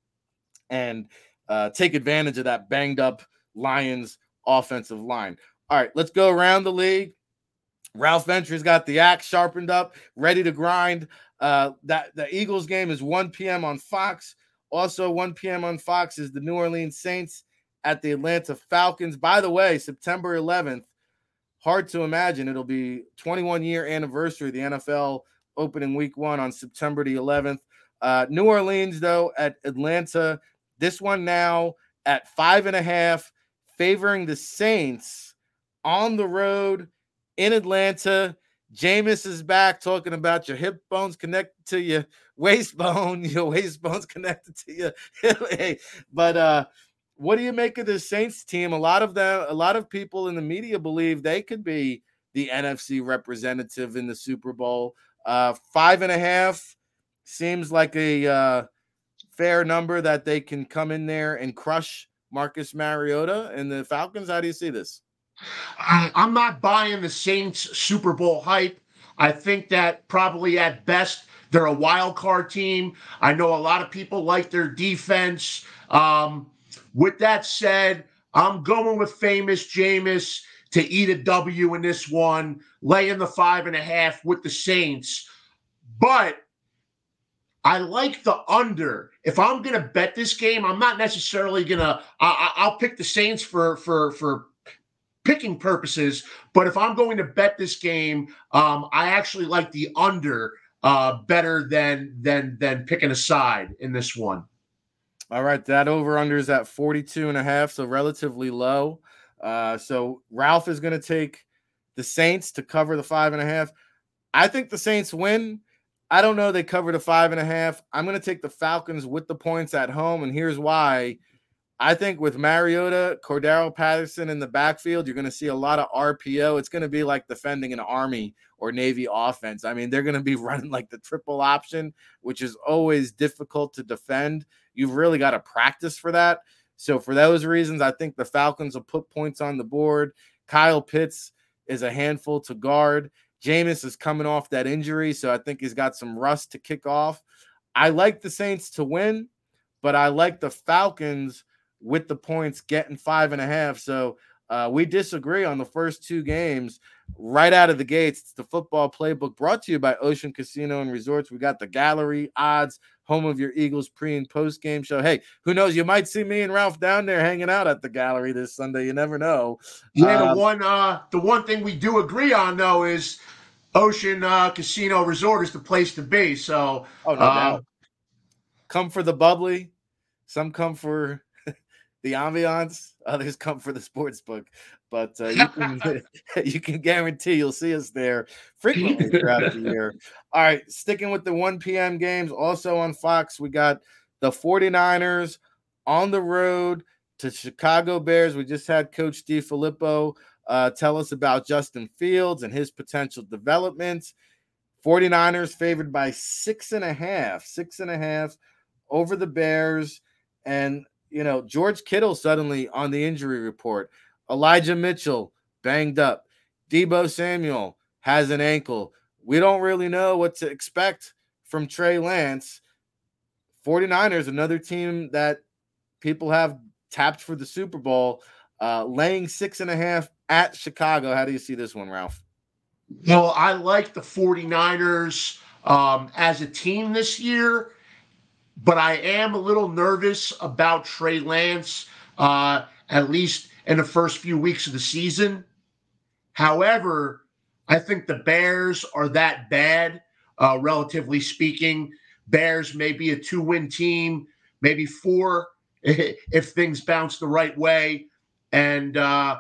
and uh, take advantage of that banged up Lions offensive line. All right, let's go around the league. Ralph Ventry's got the axe sharpened up, ready to grind. Uh, that the Eagles game is 1 p.m. on Fox. Also, 1 p.m. on Fox is the New Orleans Saints at the Atlanta Falcons. By the way, September 11th, hard to imagine it'll be 21 year anniversary the NFL opening week one on September the 11th. Uh, New Orleans, though, at Atlanta. This one now at five and a half, favoring the Saints on the road in Atlanta. Jameis is back talking about your hip bones connected to your waist bone, your waist bones connected to your hip. but uh what do you make of the Saints team? A lot of them, a lot of people in the media believe they could be the NFC representative in the Super Bowl. Uh five and a half seems like a uh fair number that they can come in there and crush Marcus Mariota and the Falcons. How do you see this? I, I'm not buying the Saints Super Bowl hype. I think that probably at best they're a wild card team. I know a lot of people like their defense. Um, with that said, I'm going with famous Jameis to eat a W in this one, laying the five and a half with the Saints. But I like the under. If I'm going to bet this game, I'm not necessarily going to. I'll pick the Saints for for for picking purposes. But if I'm going to bet this game, um, I actually like the under uh, better than than than picking a side in this one. All right, that over under is at 42 and a half, so relatively low. Uh, so Ralph is going to take the Saints to cover the five and a half. I think the Saints win. I don't know. They cover the five and a half. I'm going to take the Falcons with the points at home, and here's why. I think with Mariota, Cordarrelle Patterson in the backfield, you're going to see a lot of RPO. It's going to be like defending an Army or Navy offense. I mean, they're going to be running like the triple option, which is always difficult to defend. You've really got to practice for that. So, for those reasons, I think the Falcons will put points on the board. Kyle Pitts is a handful to guard. Jameis is coming off that injury, so I think he's got some rust to kick off. I like the Saints to win, but I like the Falcons with the points getting five and a half. So uh, we disagree on the first two games right out of the gates. It's the football playbook brought to you by Ocean Casino and Resorts. We got the gallery odds, home of your Eagles pre and post game show. Hey, who knows? You might see me and Ralph down there hanging out at the gallery this Sunday. You never know. Yeah, the um, one uh, the one thing we do agree on though is Ocean uh, Casino Resort is the place to be. So, oh no uh, Come for the bubbly. Some come for the ambiance. Others come for the sports book, but uh, you can you can guarantee you'll see us there frequently throughout the year. All right, sticking with the 1 p.m. games, also on Fox, we got the 49ers on the road to Chicago Bears. We just had Coach DeFilippo uh, tell us about Justin Fields and his potential development. 49ers favored by six and a half, six and a half over the Bears. And you know, George Kittle suddenly on the injury report. Elijah Mitchell banged up. Deebo Samuel has an ankle. We don't really know what to expect from Trey Lance. 49ers, another team that people have tapped for the Super Bowl, uh, laying six and a half at Chicago. How do you see this one, Ralph? Well, I like the 49ers um, as a team this year but I am a little nervous about Trey Lance, uh, at least in the first few weeks of the season. However, I think the Bears are that bad, uh, relatively speaking. Bears may be a two win team, maybe four if things bounce the right way. And uh,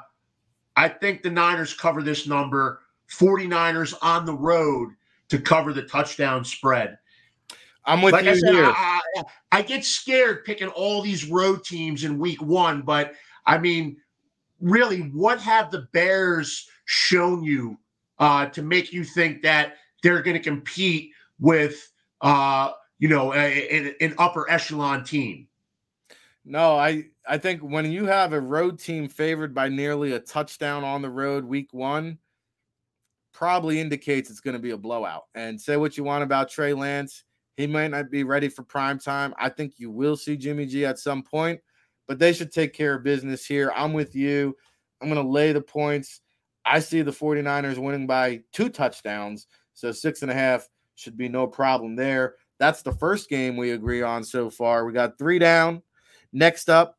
I think the Niners cover this number 49ers on the road to cover the touchdown spread. I'm with like you I said, here. I, I, I, get scared picking all these road teams in week one, but I mean, really, what have the Bears shown you uh, to make you think that they're going to compete with, uh, you know, a, a, an upper echelon team? No, I I think when you have a road team favored by nearly a touchdown on the road week one, probably indicates it's going to be a blowout. And say what you want about Trey Lance he might not be ready for prime time. I think you will see Jimmy G at some point, but they should take care of business here. I'm with you. I'm going to lay the points. I see the 49ers winning by two touchdowns. So six and a half should be no problem there. That's the first game we agree on so far. We got three down. Next up,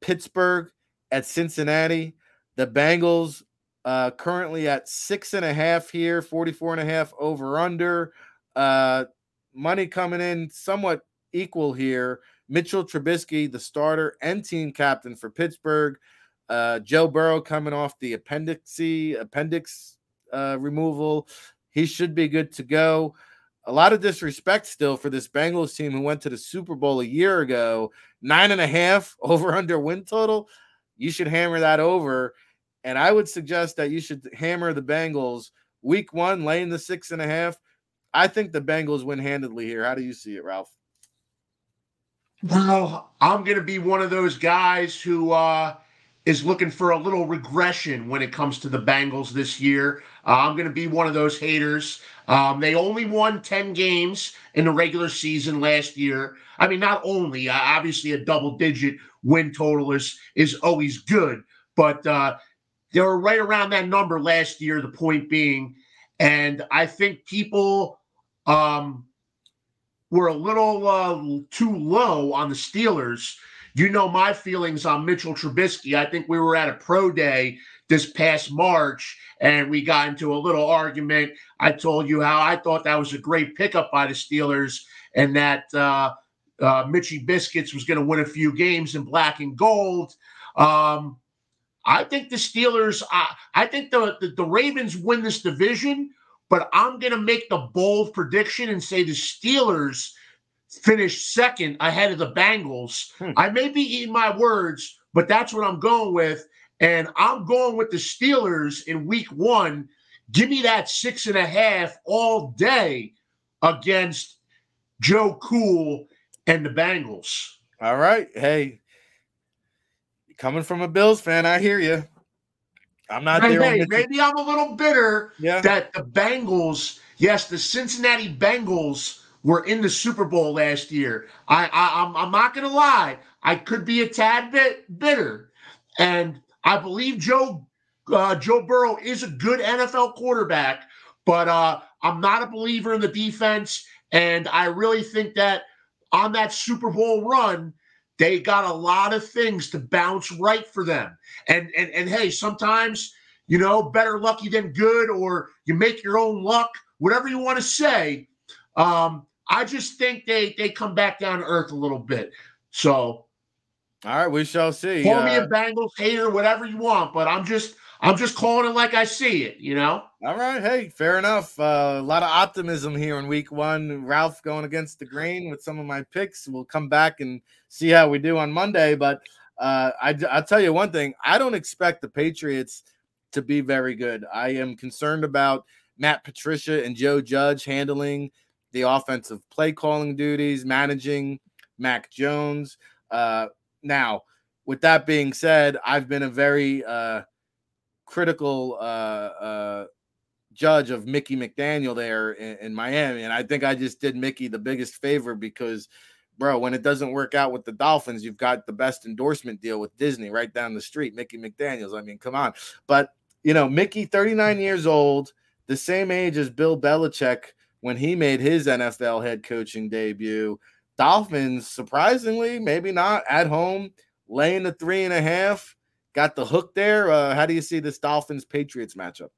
Pittsburgh at Cincinnati. The Bengals uh, currently at six and a half here, 44 and a half over under. Uh, money coming in somewhat equal here. Mitchell Trubisky, the starter and team captain for Pittsburgh. Uh, Joe Burrow coming off the appendixy appendix uh, removal. He should be good to go. A lot of disrespect still for this Bengals team who went to the Super Bowl a year ago. Nine and a half over under win total. You should hammer that over. And I would suggest that you should hammer the Bengals week one, laying the six and a half I think the Bengals win handedly here. How do you see it, Ralph? Well, I'm going to be one of those guys who uh, is looking for a little regression when it comes to the Bengals this year. Uh, I'm going to be one of those haters. Um, they only won 10 games in the regular season last year. I mean, not only, uh, obviously, a double digit win total is, is always good, but uh, they were right around that number last year, the point being. And I think people um, were a little uh, too low on the Steelers. You know my feelings on Mitchell Trubisky. I think we were at a pro day this past March and we got into a little argument. I told you how I thought that was a great pickup by the Steelers and that uh, uh, Mitchy Biscuits was going to win a few games in black and gold. Um, I think the Steelers, I, I think the, the, the Ravens win this division, but I'm going to make the bold prediction and say the Steelers finish second ahead of the Bengals. Hmm. I may be eating my words, but that's what I'm going with. And I'm going with the Steelers in week one. Give me that six and a half all day against Joe Cool and the Bengals. All right. Hey, coming from a Bills fan, I hear you. I'm not hey, there. Hey, maybe I'm a little bitter yeah. that the Bengals, yes, the Cincinnati Bengals were in the Super Bowl last year. I, I I'm, I'm not gonna lie, I could be a tad bit bitter, and I believe Joe uh, Joe Burrow is a good NFL quarterback, but uh, I'm not a believer in the defense, and I really think that on that Super Bowl run, they got a lot of things to bounce right for them. And and and hey, sometimes you know better lucky than good, or you make your own luck, whatever you want to say. Um, I just think they they come back down to earth a little bit. So, all right, we shall see. Call uh, me a Bengals hater, whatever you want, but I'm just I'm just calling it like I see it, you know? All right. Hey, fair enough. Uh, a lot of optimism here in week one. Ralph going against the grain with some of my picks. We'll come back and see how we do on Monday. But uh, I, I'll tell you one thing I don't expect the Patriots to be very good. I am concerned about Matt Patricia and Joe Judge handling the offensive play calling duties, managing Mac Jones. Uh, now, with that being said, I've been a very uh, critical uh, uh, judge of Mickey McDaniel there in, in, Miami, and I think I just did Mickey the biggest favor because, bro, when it doesn't work out with the Dolphins, you've got the best endorsement deal with Disney right down the street, Mickey McDaniel's. I mean, come on, but you know, Mickey, 39 years old, the same age as Bill Belichick when he made his NFL head coaching debut. Dolphins, surprisingly, maybe not at home, laying the three and a half got the hook there. Uh, how do you see this Dolphins Patriots matchup?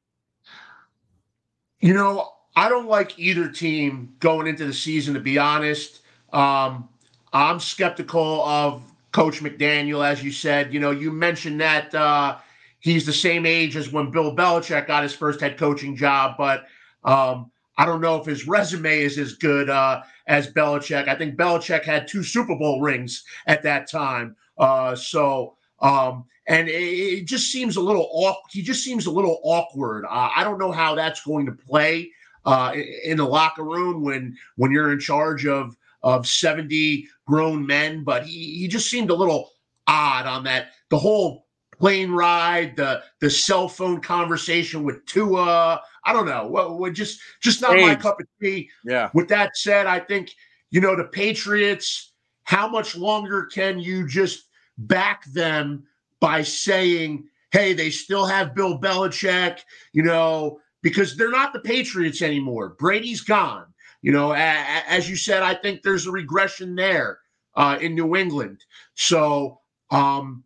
You know, I don't like either team going into the season, to be honest. Um, I'm skeptical of Coach McDaniel, as you said. You know, you mentioned that uh, he's the same age as when Bill Belichick got his first head coaching job, but um, I don't know if his resume is as good uh, as Belichick. I think Belichick had two Super Bowl rings at that time. Uh, so um, and it, it, just seems a little off. He just seems a little awkward. Uh, I don't know how that's going to play uh, in the locker room when when you're in charge of of 70 grown men. But he he just seemed a little odd on that. The whole plane ride, the the cell phone conversation with Tua. I don't know. Well, well just just not Age. my cup of tea. Yeah. With that said, I think you know the Patriots. How much longer can you just back them by saying, hey, they still have Bill Belichick, you know, because they're not the Patriots anymore. Brady's gone. You know, a- as you said, I think there's a regression there uh, in New England. So um,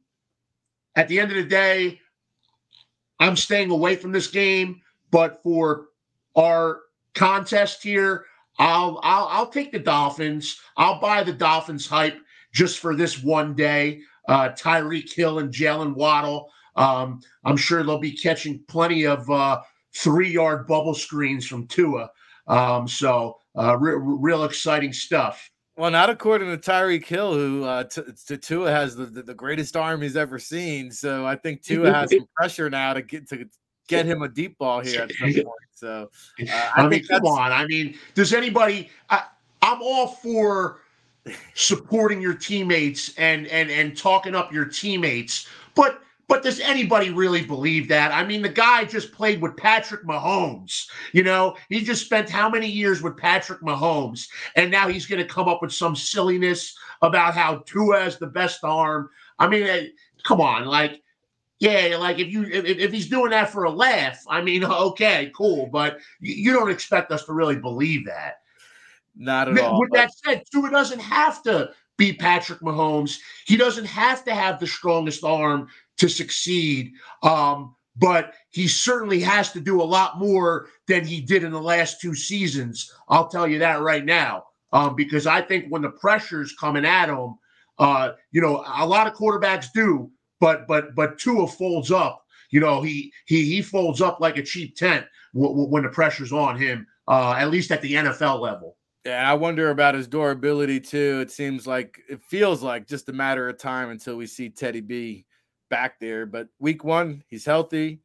at the end of the day, I'm staying away from this game. But for our contest here, I'll I'll I'll take the Dolphins. I'll buy the Dolphins hype just for this one day uh, Tyreek Hill and Jaylen Waddle. Um, I'm sure they'll be catching plenty of uh, three yard bubble screens from Tua. Um, so, uh, re- real exciting stuff. Well, not according to Tyreek Hill, who uh, t- t- Tua has the, the, the, greatest arm he's ever seen. So I think Tua has some pressure now to get to get him a deep ball here at some point. So uh, I, I mean, come on. I mean, does anybody? I, I'm all for supporting your teammates and and and talking up your teammates. But but does anybody really believe that? I mean, the guy just played with Patrick Mahomes. You know, he just spent how many years with Patrick Mahomes, and now he's going to come up with some silliness about how Tua has the best arm. I mean, eh, come on, like. Yeah, like if you if, if he's doing that for a laugh, I mean, okay, cool, but you don't expect us to really believe that. Not at all. With that said, Tua doesn't have to be Patrick Mahomes. He doesn't have to have the strongest arm to succeed. Um, but he certainly has to do a lot more than he did in the last two seasons. I'll tell you that right now. Um, because I think when the pressure's coming at him, uh, you know, a lot of quarterbacks do but but but Tua folds up. You know, he he he folds up like a cheap tent w- w- when the pressure's on him. Uh, at least at the NFL level. Yeah, I wonder about his durability too. It seems like it feels like just a matter of time until we see Teddy B back there. But week one, he's healthy.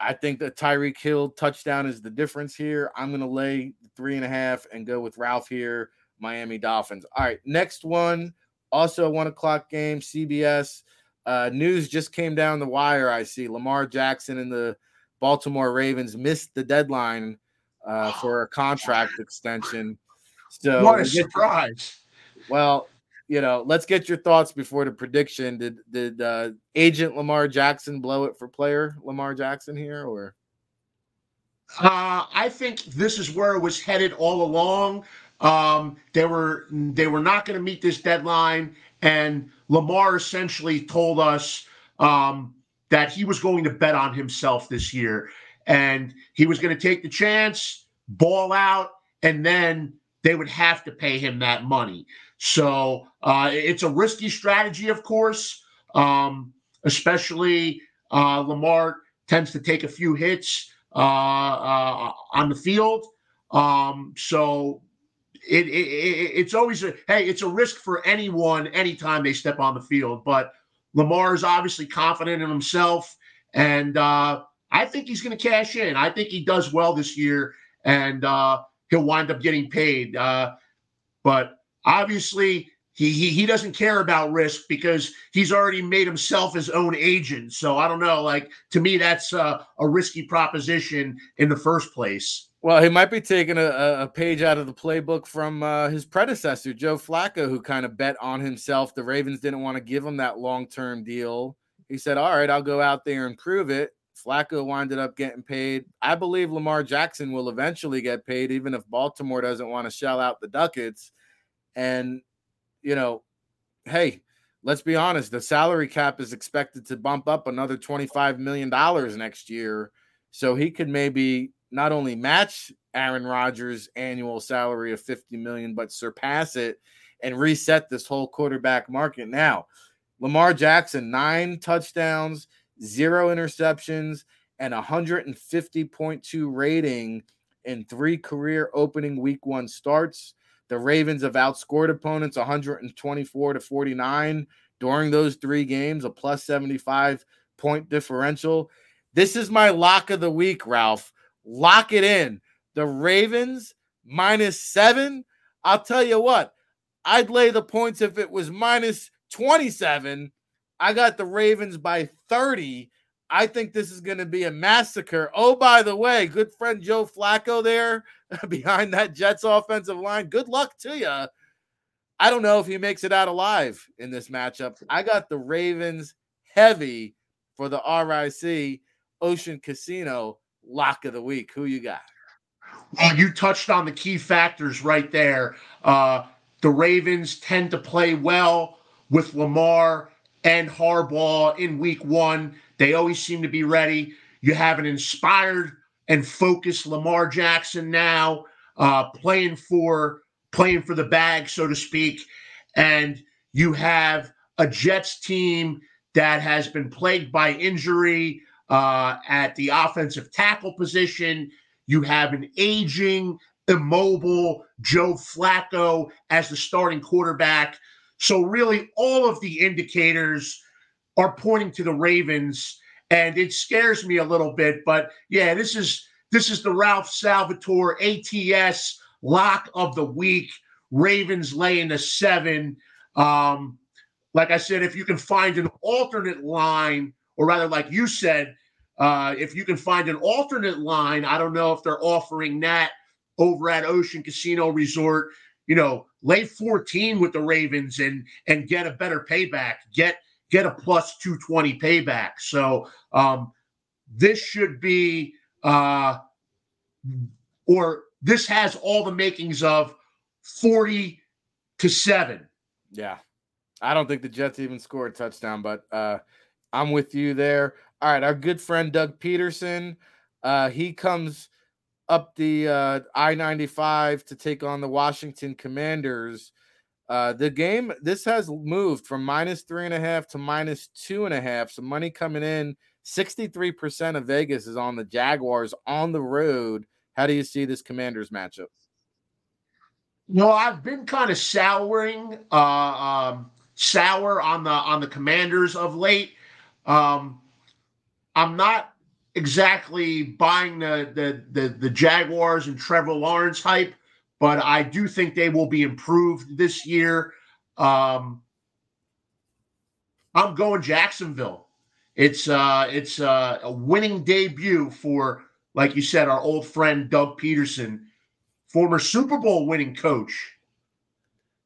I think the Tyreek Hill touchdown is the difference here. I'm going to lay three and a half and go with Ralph here, Miami Dolphins. All right, next one, also a one o'clock game, CBS. Uh, news just came down the wire. I see Lamar Jackson and the Baltimore Ravens missed the deadline uh, for a contract extension. So what a surprise! Well, you know, let's get your thoughts before the prediction. Did did uh, agent Lamar Jackson blow it for player Lamar Jackson here, or? Uh, I think this is where it was headed all along. Um, they were they were not going to meet this deadline, and Lamar essentially told us um, that he was going to bet on himself this year, and he was going to take the chance, ball out, and then they would have to pay him that money. So uh, it's a risky strategy, of course, um, especially uh, Lamar tends to take a few hits uh, uh on the field. Um, so it, it, it, it's always a hey, it's a risk for anyone anytime they step on the field. But Lamar is obviously confident in himself, and uh, I think he's going to cash in. I think he does well this year, and uh, he'll wind up getting paid. Uh, but obviously, he, he he doesn't care about risk because he's already made himself his own agent. So I don't know. Like to me, that's a, a risky proposition in the first place. Well, he might be taking a, a page out of the playbook from uh, his predecessor, Joe Flacco, who kind of bet on himself. The Ravens didn't want to give him that long term deal. He said, All right, I'll go out there and prove it. Flacco winded up getting paid. I believe Lamar Jackson will eventually get paid, even if Baltimore doesn't want to shell out the ducats. And, you know, hey, let's be honest, the salary cap is expected to bump up another $25 million next year. So he could maybe not only match Aaron Rodgers' annual salary of 50 million, but surpass it and reset this whole quarterback market. Now, Lamar Jackson, nine touchdowns zero interceptions, and 150.2 rating in three career opening week one starts. The Ravens have outscored opponents 124 to 49 during those three games, a plus 75 point differential. This is my lock of the week, Ralph. Lock it in. The Ravens minus seven. I'll tell you what, I'd lay the points if it was minus 27 I got the Ravens by 30. I think this is going to be a massacre. Oh, by the way, good friend Joe Flacco there behind that Jets offensive line. Good luck to you. I don't know if he makes it out alive in this matchup. I got the Ravens heavy for the RIC Ocean Casino lock of the week. Who you got? Well, you touched on the key factors right there. Uh, the Ravens tend to play well with Lamar and Harbaugh in week one. They always seem to be ready. You have an inspired and focused Lamar Jackson now uh, playing for playing for the bag, so to speak, and you have a Jets team that has been plagued by injury uh, at the offensive tackle position. You have an aging, immobile Joe Flacco as the starting quarterback. So, really, all of the indicators are pointing to the Ravens, and it scares me a little bit. But yeah, this is this is the Ralph Salvatore ATS lock of the week. Ravens laying a seven. Um, like I said, if you can find an alternate line, or rather, like you said, uh, if you can find an alternate line, I don't know if they're offering that over at Ocean Casino Resort you know, lay 14 with the Ravens and and get a better payback, get get a plus 220 payback. So um this should be uh or this has all the makings of 40 to 7. Yeah. I don't think the Jets even scored a touchdown, but uh I'm with you there. All right, our good friend Doug Pederson, uh he comes up the uh, I 95 to take on the Washington Commanders. Uh, the game this has moved from minus three and a half to minus two and a half. So money coming in. 63% of Vegas is on the Jaguars on the road. How do you see this Commanders matchup? No, I've been kind of souring, uh, um, sour on the on the Commanders of late. Um, I'm not exactly buying the, the the the Jaguars and Trevor Lawrence hype, but I do think they will be improved this year. Um, I'm going Jacksonville. It's uh it's uh, a winning debut for, like you said, our old friend Doug Pederson, former Super Bowl winning coach.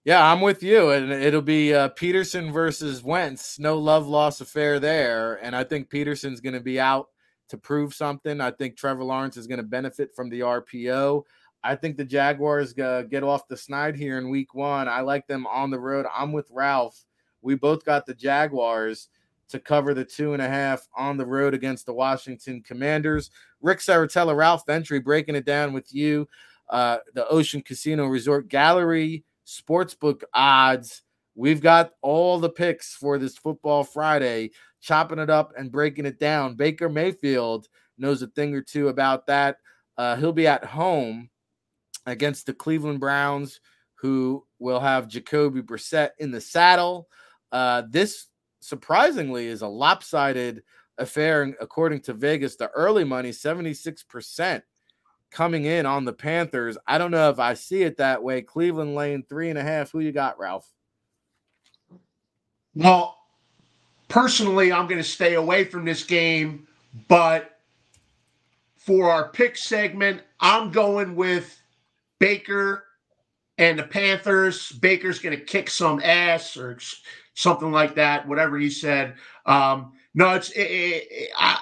Yeah, I'm with you, and it'll be uh, Pederson versus Wentz. No love loss affair there, and I think Pederson's going to be out to prove something. I think Trevor Lawrence is going to benefit from the RPO. I think the Jaguars uh, get off the snide here in Week One. I like them on the road. I'm with Ralph. We both got the Jaguars to cover the two and a half on the road against the Washington Commanders. Ric Serritella, Ralph Ventry breaking it down with you uh, the Ocean Casino Resort Gallery Sportsbook odds. We've got all the picks for this football Friday, chopping it up and breaking it down. Baker Mayfield knows a thing or two about that. Uh, he'll be at home against the Cleveland Browns, who will have Jacoby Brissett in the saddle. Uh, this surprisingly is a lopsided affair, according to Vegas. The early money, 76% coming in on the Panthers. I don't know if I see it that way. Cleveland lane three and a half. Who you got, Ralph? Well, personally, I'm going to stay away from this game, but for our pick segment, I'm going with Baker and the Panthers. Baker's going to kick some ass or something like that, whatever he said. Um, no, it's it, it, I,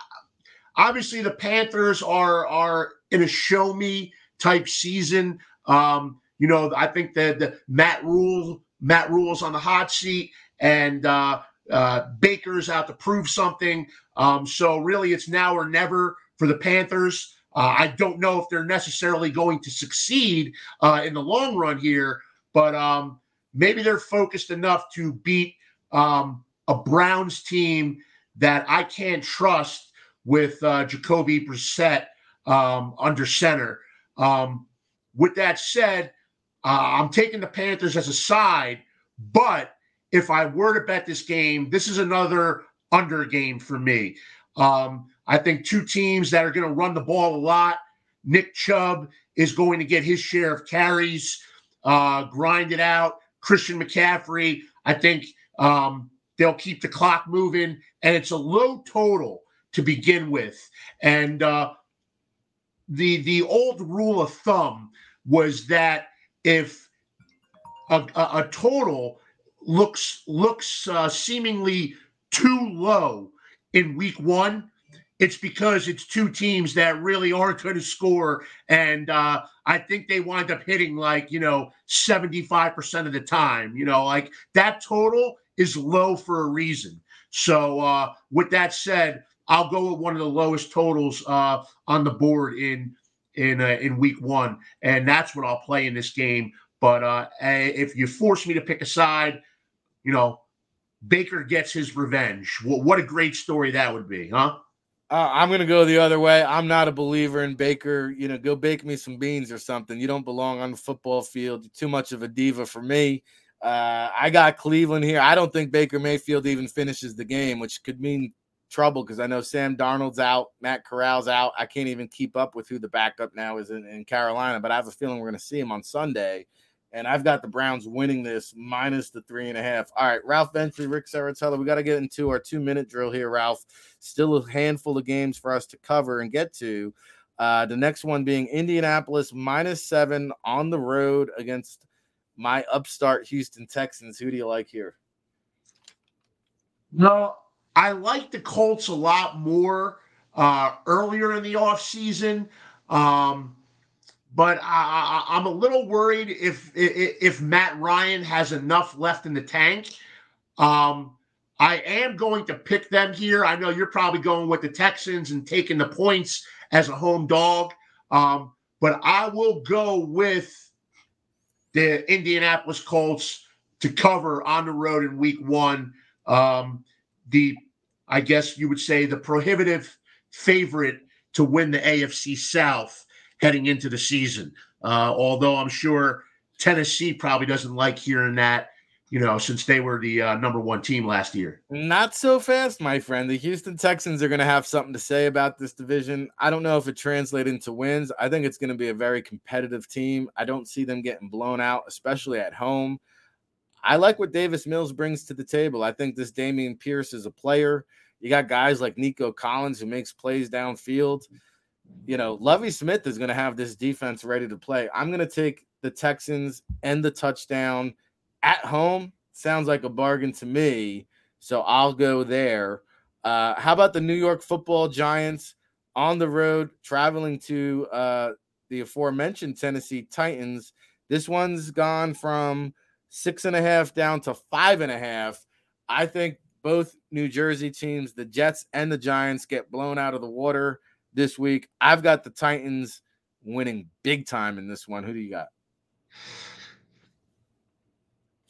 obviously the Panthers are are in a show me type season. Um, you know, I think that the Matt Rhule, Matt Rhule's on the hot seat, and uh, uh, Baker's out to prove something. Um, so really, it's now or never for the Panthers. Uh, I don't know if they're necessarily going to succeed uh, in the long run here, but um, maybe they're focused enough to beat um, a Browns team that I can't trust with uh, Jacoby Brissett um, under center. Um, with that said, uh, I'm taking the Panthers as a side, but if I were to bet this game, this is another under game for me. Um, I think two teams that are going to run the ball a lot. Nick Chubb is going to get his share of carries, uh, grind it out. Christian McCaffrey, I think um, they'll keep the clock moving, and it's a low total to begin with. And uh, the the old rule of thumb was that if a, a, a total looks looks uh, seemingly too low in week one, it's because it's two teams that really aren't going to score. And uh, I think they wind up hitting like, you know, 75% of the time. You know, like that total is low for a reason. So, uh, with that said, I'll go with one of the lowest totals uh, on the board in in uh, in week one, and that's what I'll play in this game. But uh, if you force me to pick a side, you know, Baker gets his revenge. What, what a great story that would be, huh? Uh, I'm gonna go the other way. I'm not a believer in Baker. You know, go bake me some beans or something. You don't belong on the football field. You're too much of a diva for me. Uh, I got Cleveland here. I don't think Baker Mayfield even finishes the game, which could mean trouble because I know Sam Darnold's out, Matt Corral's out. I can't even keep up with who the backup now is in, in Carolina, but I have a feeling we're going to see him on Sunday. And I've got the Browns winning this minus the three and a half. All right, Ralph Ventry, Ric Serritella. We got to get into our two minute drill here, Ralph. Still a handful of games for us to cover and get to. Uh, the next one being Indianapolis minus seven on the road against my upstart Houston Texans. Who do you like here? No, I like the Colts a lot more uh, earlier in the offseason. Um, but I, am a little worried if, if, if Matt Ryan has enough left in the tank. Um, I am going to pick them here. I know you're probably going with the Texans and taking the points as a home dog, um, but I will go with the Indianapolis Colts to cover on the road in week one. Um, the, I guess you would say, the prohibitive favorite to win the AFC South heading into the season. Uh, although I'm sure Tennessee probably doesn't like hearing that, you know, since they were the uh, number one team last year. Not so fast, my friend. The Houston Texans are going to have something to say about this division. I don't know if it translates into wins. I think it's going to be a very competitive team. I don't see them getting blown out, especially at home. I like what Davis Mills brings to the table. I think this Dameon Pierce is a player. You got guys like Nico Collins who makes plays downfield. You know, Lovie Smith is going to have this defense ready to play. I'm going to take the Texans and the touchdown at home. Sounds like a bargain to me. So I'll go there. Uh, how about the New York football giants on the road traveling to uh, the aforementioned Tennessee Titans? This one's gone from six and a half down to five and a half. I think both New Jersey teams, the Jets and the Giants, get blown out of the water this week. I've got the Titans winning big time in this one. Who do you got?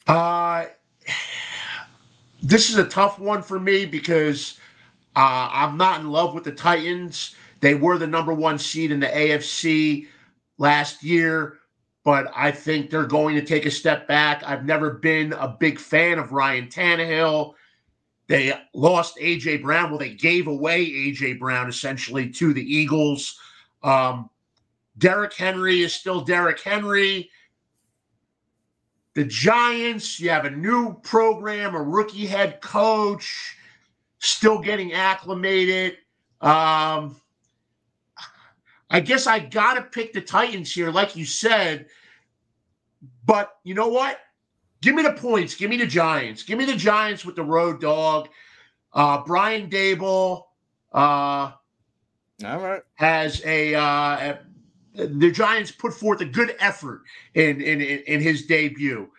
Uh this is a tough one for me because uh, I'm not in love with the Titans. They were the number one seed in the AFC last year, but I think they're going to take a step back. I've never been a big fan of Ryan Tannehill. They lost AJ Brown. Well, they gave away AJ Brown essentially to the Eagles. Um, Derrick Henry is still Derrick Henry. The Giants, you have a new program, a rookie head coach, still getting acclimated. Um, I guess I got to pick the Titans here, like you said. But you know what? Give me the points. Give me the Giants. Give me the Giants with the road dog. Uh, Brian Daboll. Uh, All right. Has a, uh, a the Giants put forth a good effort in in in, his debut.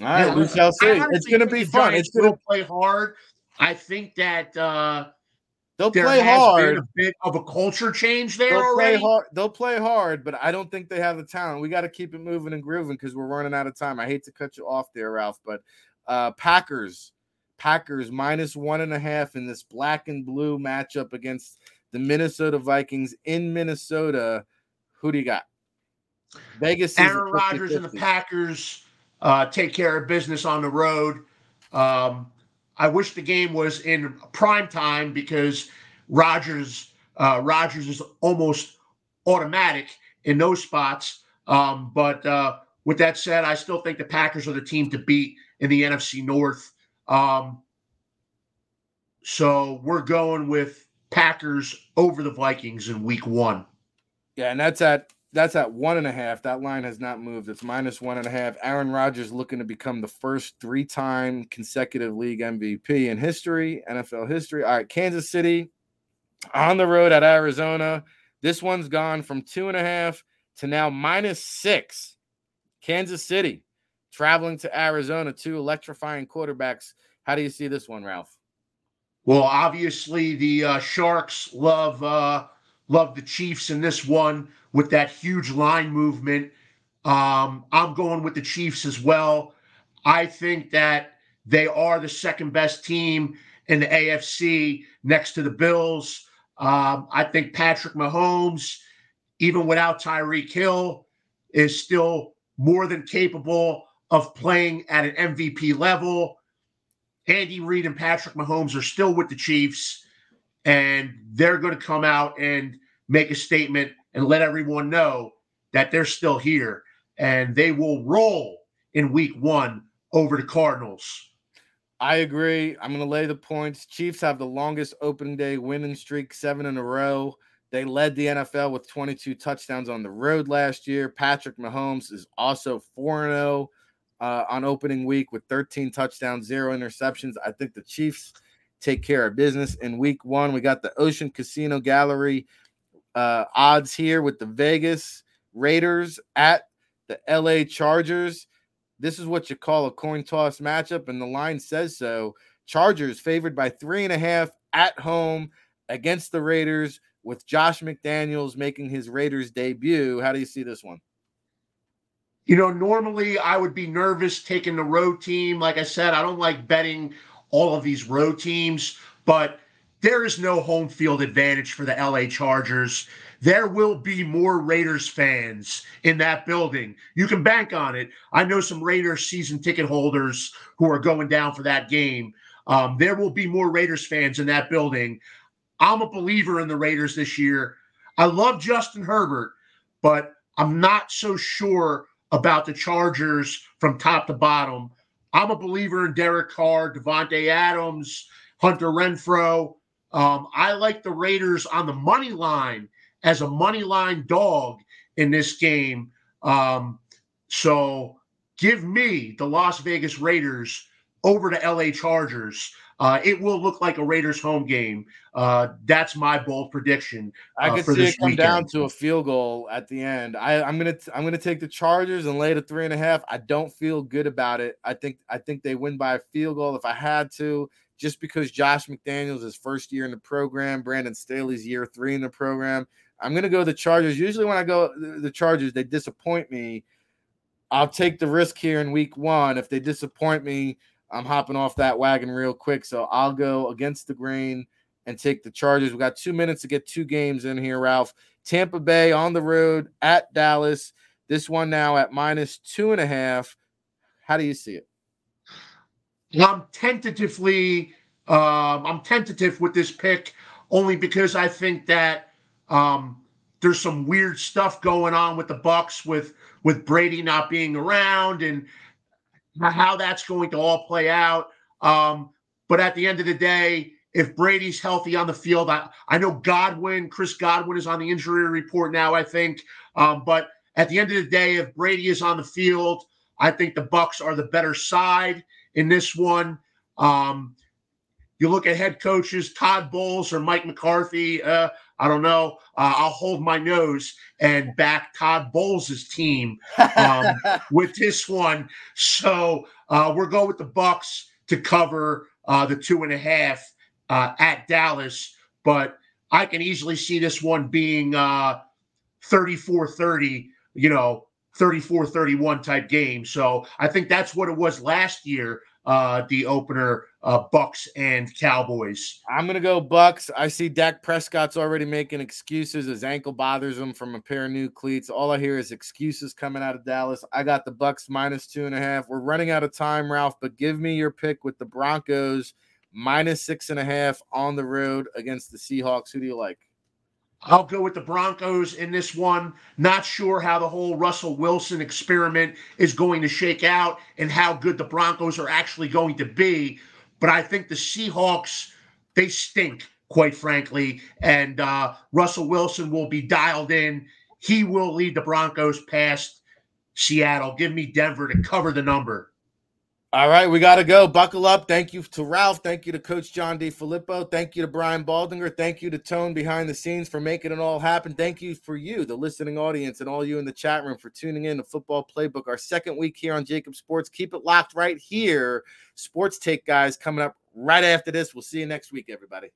All right, now, we shall see. It's going to be fun. Giants it's going to play hard. I think that uh, they'll play hard. a bit of a culture change there they'll already. Play hard. They'll play hard, but I don't think they have the talent. We got to keep it moving and grooving because we're running out of time. I hate to cut you off there, Ralph, but uh, Packers, Packers minus one and a half in this black and blue matchup against the Minnesota Vikings in Minnesota. Who do you got? Vegas. Aaron Rodgers and the Packers uh, take care of business on the road. Um, I wish the game was in prime time because Rodgers uh, Rodgers is almost automatic in those spots. Um, but uh, with that said, I still think the Packers are the team to beat in the NFC North. Um, so we're going with Packers over the Vikings in Week One. Yeah, and that's at that's at one and a half. That line has not moved. It's minus one and a half. Aaron Rodgers looking to become the first three-time consecutive league MVP in history, NFL history. All right, Kansas City on the road at Arizona. This one's gone from two and a half to now minus six. Kansas City traveling to Arizona, two electrifying quarterbacks. How do you see this one, Ralph? Well, obviously the uh, Sharks love uh, love the Chiefs in this one with that huge line movement. Um, I'm going with the Chiefs as well. I think that they are the second best team in the AFC next to the Bills. Um, I think Patrick Mahomes, even without Tyreek Hill, is still more than capable of playing at an MVP level. Andy Reid and Patrick Mahomes are still with the Chiefs, and they're going to come out and make a statement and let everyone know that they're still here and they will roll in week one over the Cardinals. I agree. I'm going to lay the points. Chiefs have the longest opening day winning streak, seven in a row. They led the NFL with 22 touchdowns on the road last year. Patrick Mahomes is also 4 0 uh, on opening week with 13 touchdowns, zero interceptions. I think the Chiefs take care of business in week one. We got the Ocean Casino Gallery uh, odds here with the Vegas Raiders at the LA Chargers. This is what you call a coin toss matchup, and the line says so. Chargers favored by three and a half at home against the Raiders, with Josh McDaniels making his Raiders debut. How do you see this one? you know, normally I would be nervous taking the road team. Like I said, I don't like betting all of these road teams, but there is no home field advantage for the LA Chargers. There will be more Raiders fans in that building. You can bank on it. I know some Raiders season ticket holders who are going down for that game. Um, there will be more Raiders fans in that building. I'm a believer in the Raiders this year. I love Justin Herbert, but I'm not so sure about the Chargers from top to bottom. I'm a believer in Derek Carr, Davante Adams, Hunter Renfrow. Um, I like the Raiders on the money line as a money line dog in this game. Um, so give me the Las Vegas Raiders over to LA Chargers. Uh, it will look like a Raiders home game. Uh, that's my bold prediction. I uh, could see it come weekend. down to a field goal at the end. I, I'm gonna t- I'm gonna take the Chargers and lay the three and a half. I don't feel good about it. I think I think they win by a field goal if I had to, just because Josh McDaniels is first year in the program, Brandon Staley's year three in the program. I'm gonna go the Chargers. Usually when I go the, the Chargers, they disappoint me. I'll take the risk here in week one. If they disappoint me, I'm hopping off that wagon real quick. So I'll go against the grain and take the Chargers. We got two minutes to get two games in here, Ralph. Tampa Bay on the road at Dallas. This one now at minus two and a half. How do you see it? I'm tentatively, um, I'm tentative with this pick only because I think that um, there's some weird stuff going on with the Bucks with with Brady not being around and how that's going to all play out. Um, but at the end of the day, if Brady's healthy on the field, I, I know Godwin, Chris Godwin is on the injury report now, I think. Um, but at the end of the day, if Brady is on the field, I think the Bucks are the better side in this one. Um, you look at head coaches, Todd Bowles or Mike McCarthy. Uh, I don't know. Uh, I'll hold my nose and back Todd Bowles' team um, with this one. So uh, we're going with the Bucks to cover uh, the two and a half uh, at Dallas, but I can easily see this one being uh, 34-30, you know, 34-31 type game. So I think that's what it was last year, uh, the opener, uh, Bucks and Cowboys. I'm gonna go Bucks. I see Dak Prescott's already making excuses. His ankle bothers him from a pair of new cleats. All I hear is excuses coming out of Dallas. I got the Bucks minus two and a half. We're running out of time, Ralph, but give me your pick with the Broncos minus six and a half on the road against the Seahawks. Who do you like? I'll go with the Broncos in this one. Not sure how the whole Russell Wilson experiment is going to shake out and how good the Broncos are actually going to be. But I think the Seahawks, they stink, quite frankly. And uh, Russell Wilson will be dialed in. He will lead the Broncos past Seattle. Give me Denver to cover the number. All right, we got to go. Buckle up. Thank you to Ralph. Thank you to Coach John DeFilippo. Thank you to Brian Baldinger. Thank you to Tone behind the scenes for making it all happen. Thank you for you, the listening audience, and all you in the chat room for tuning in to Football Playbook, our second week here on JAKIB Sports. Keep it locked right here. Sports Take, guys, coming up right after this. We'll see you next week, everybody.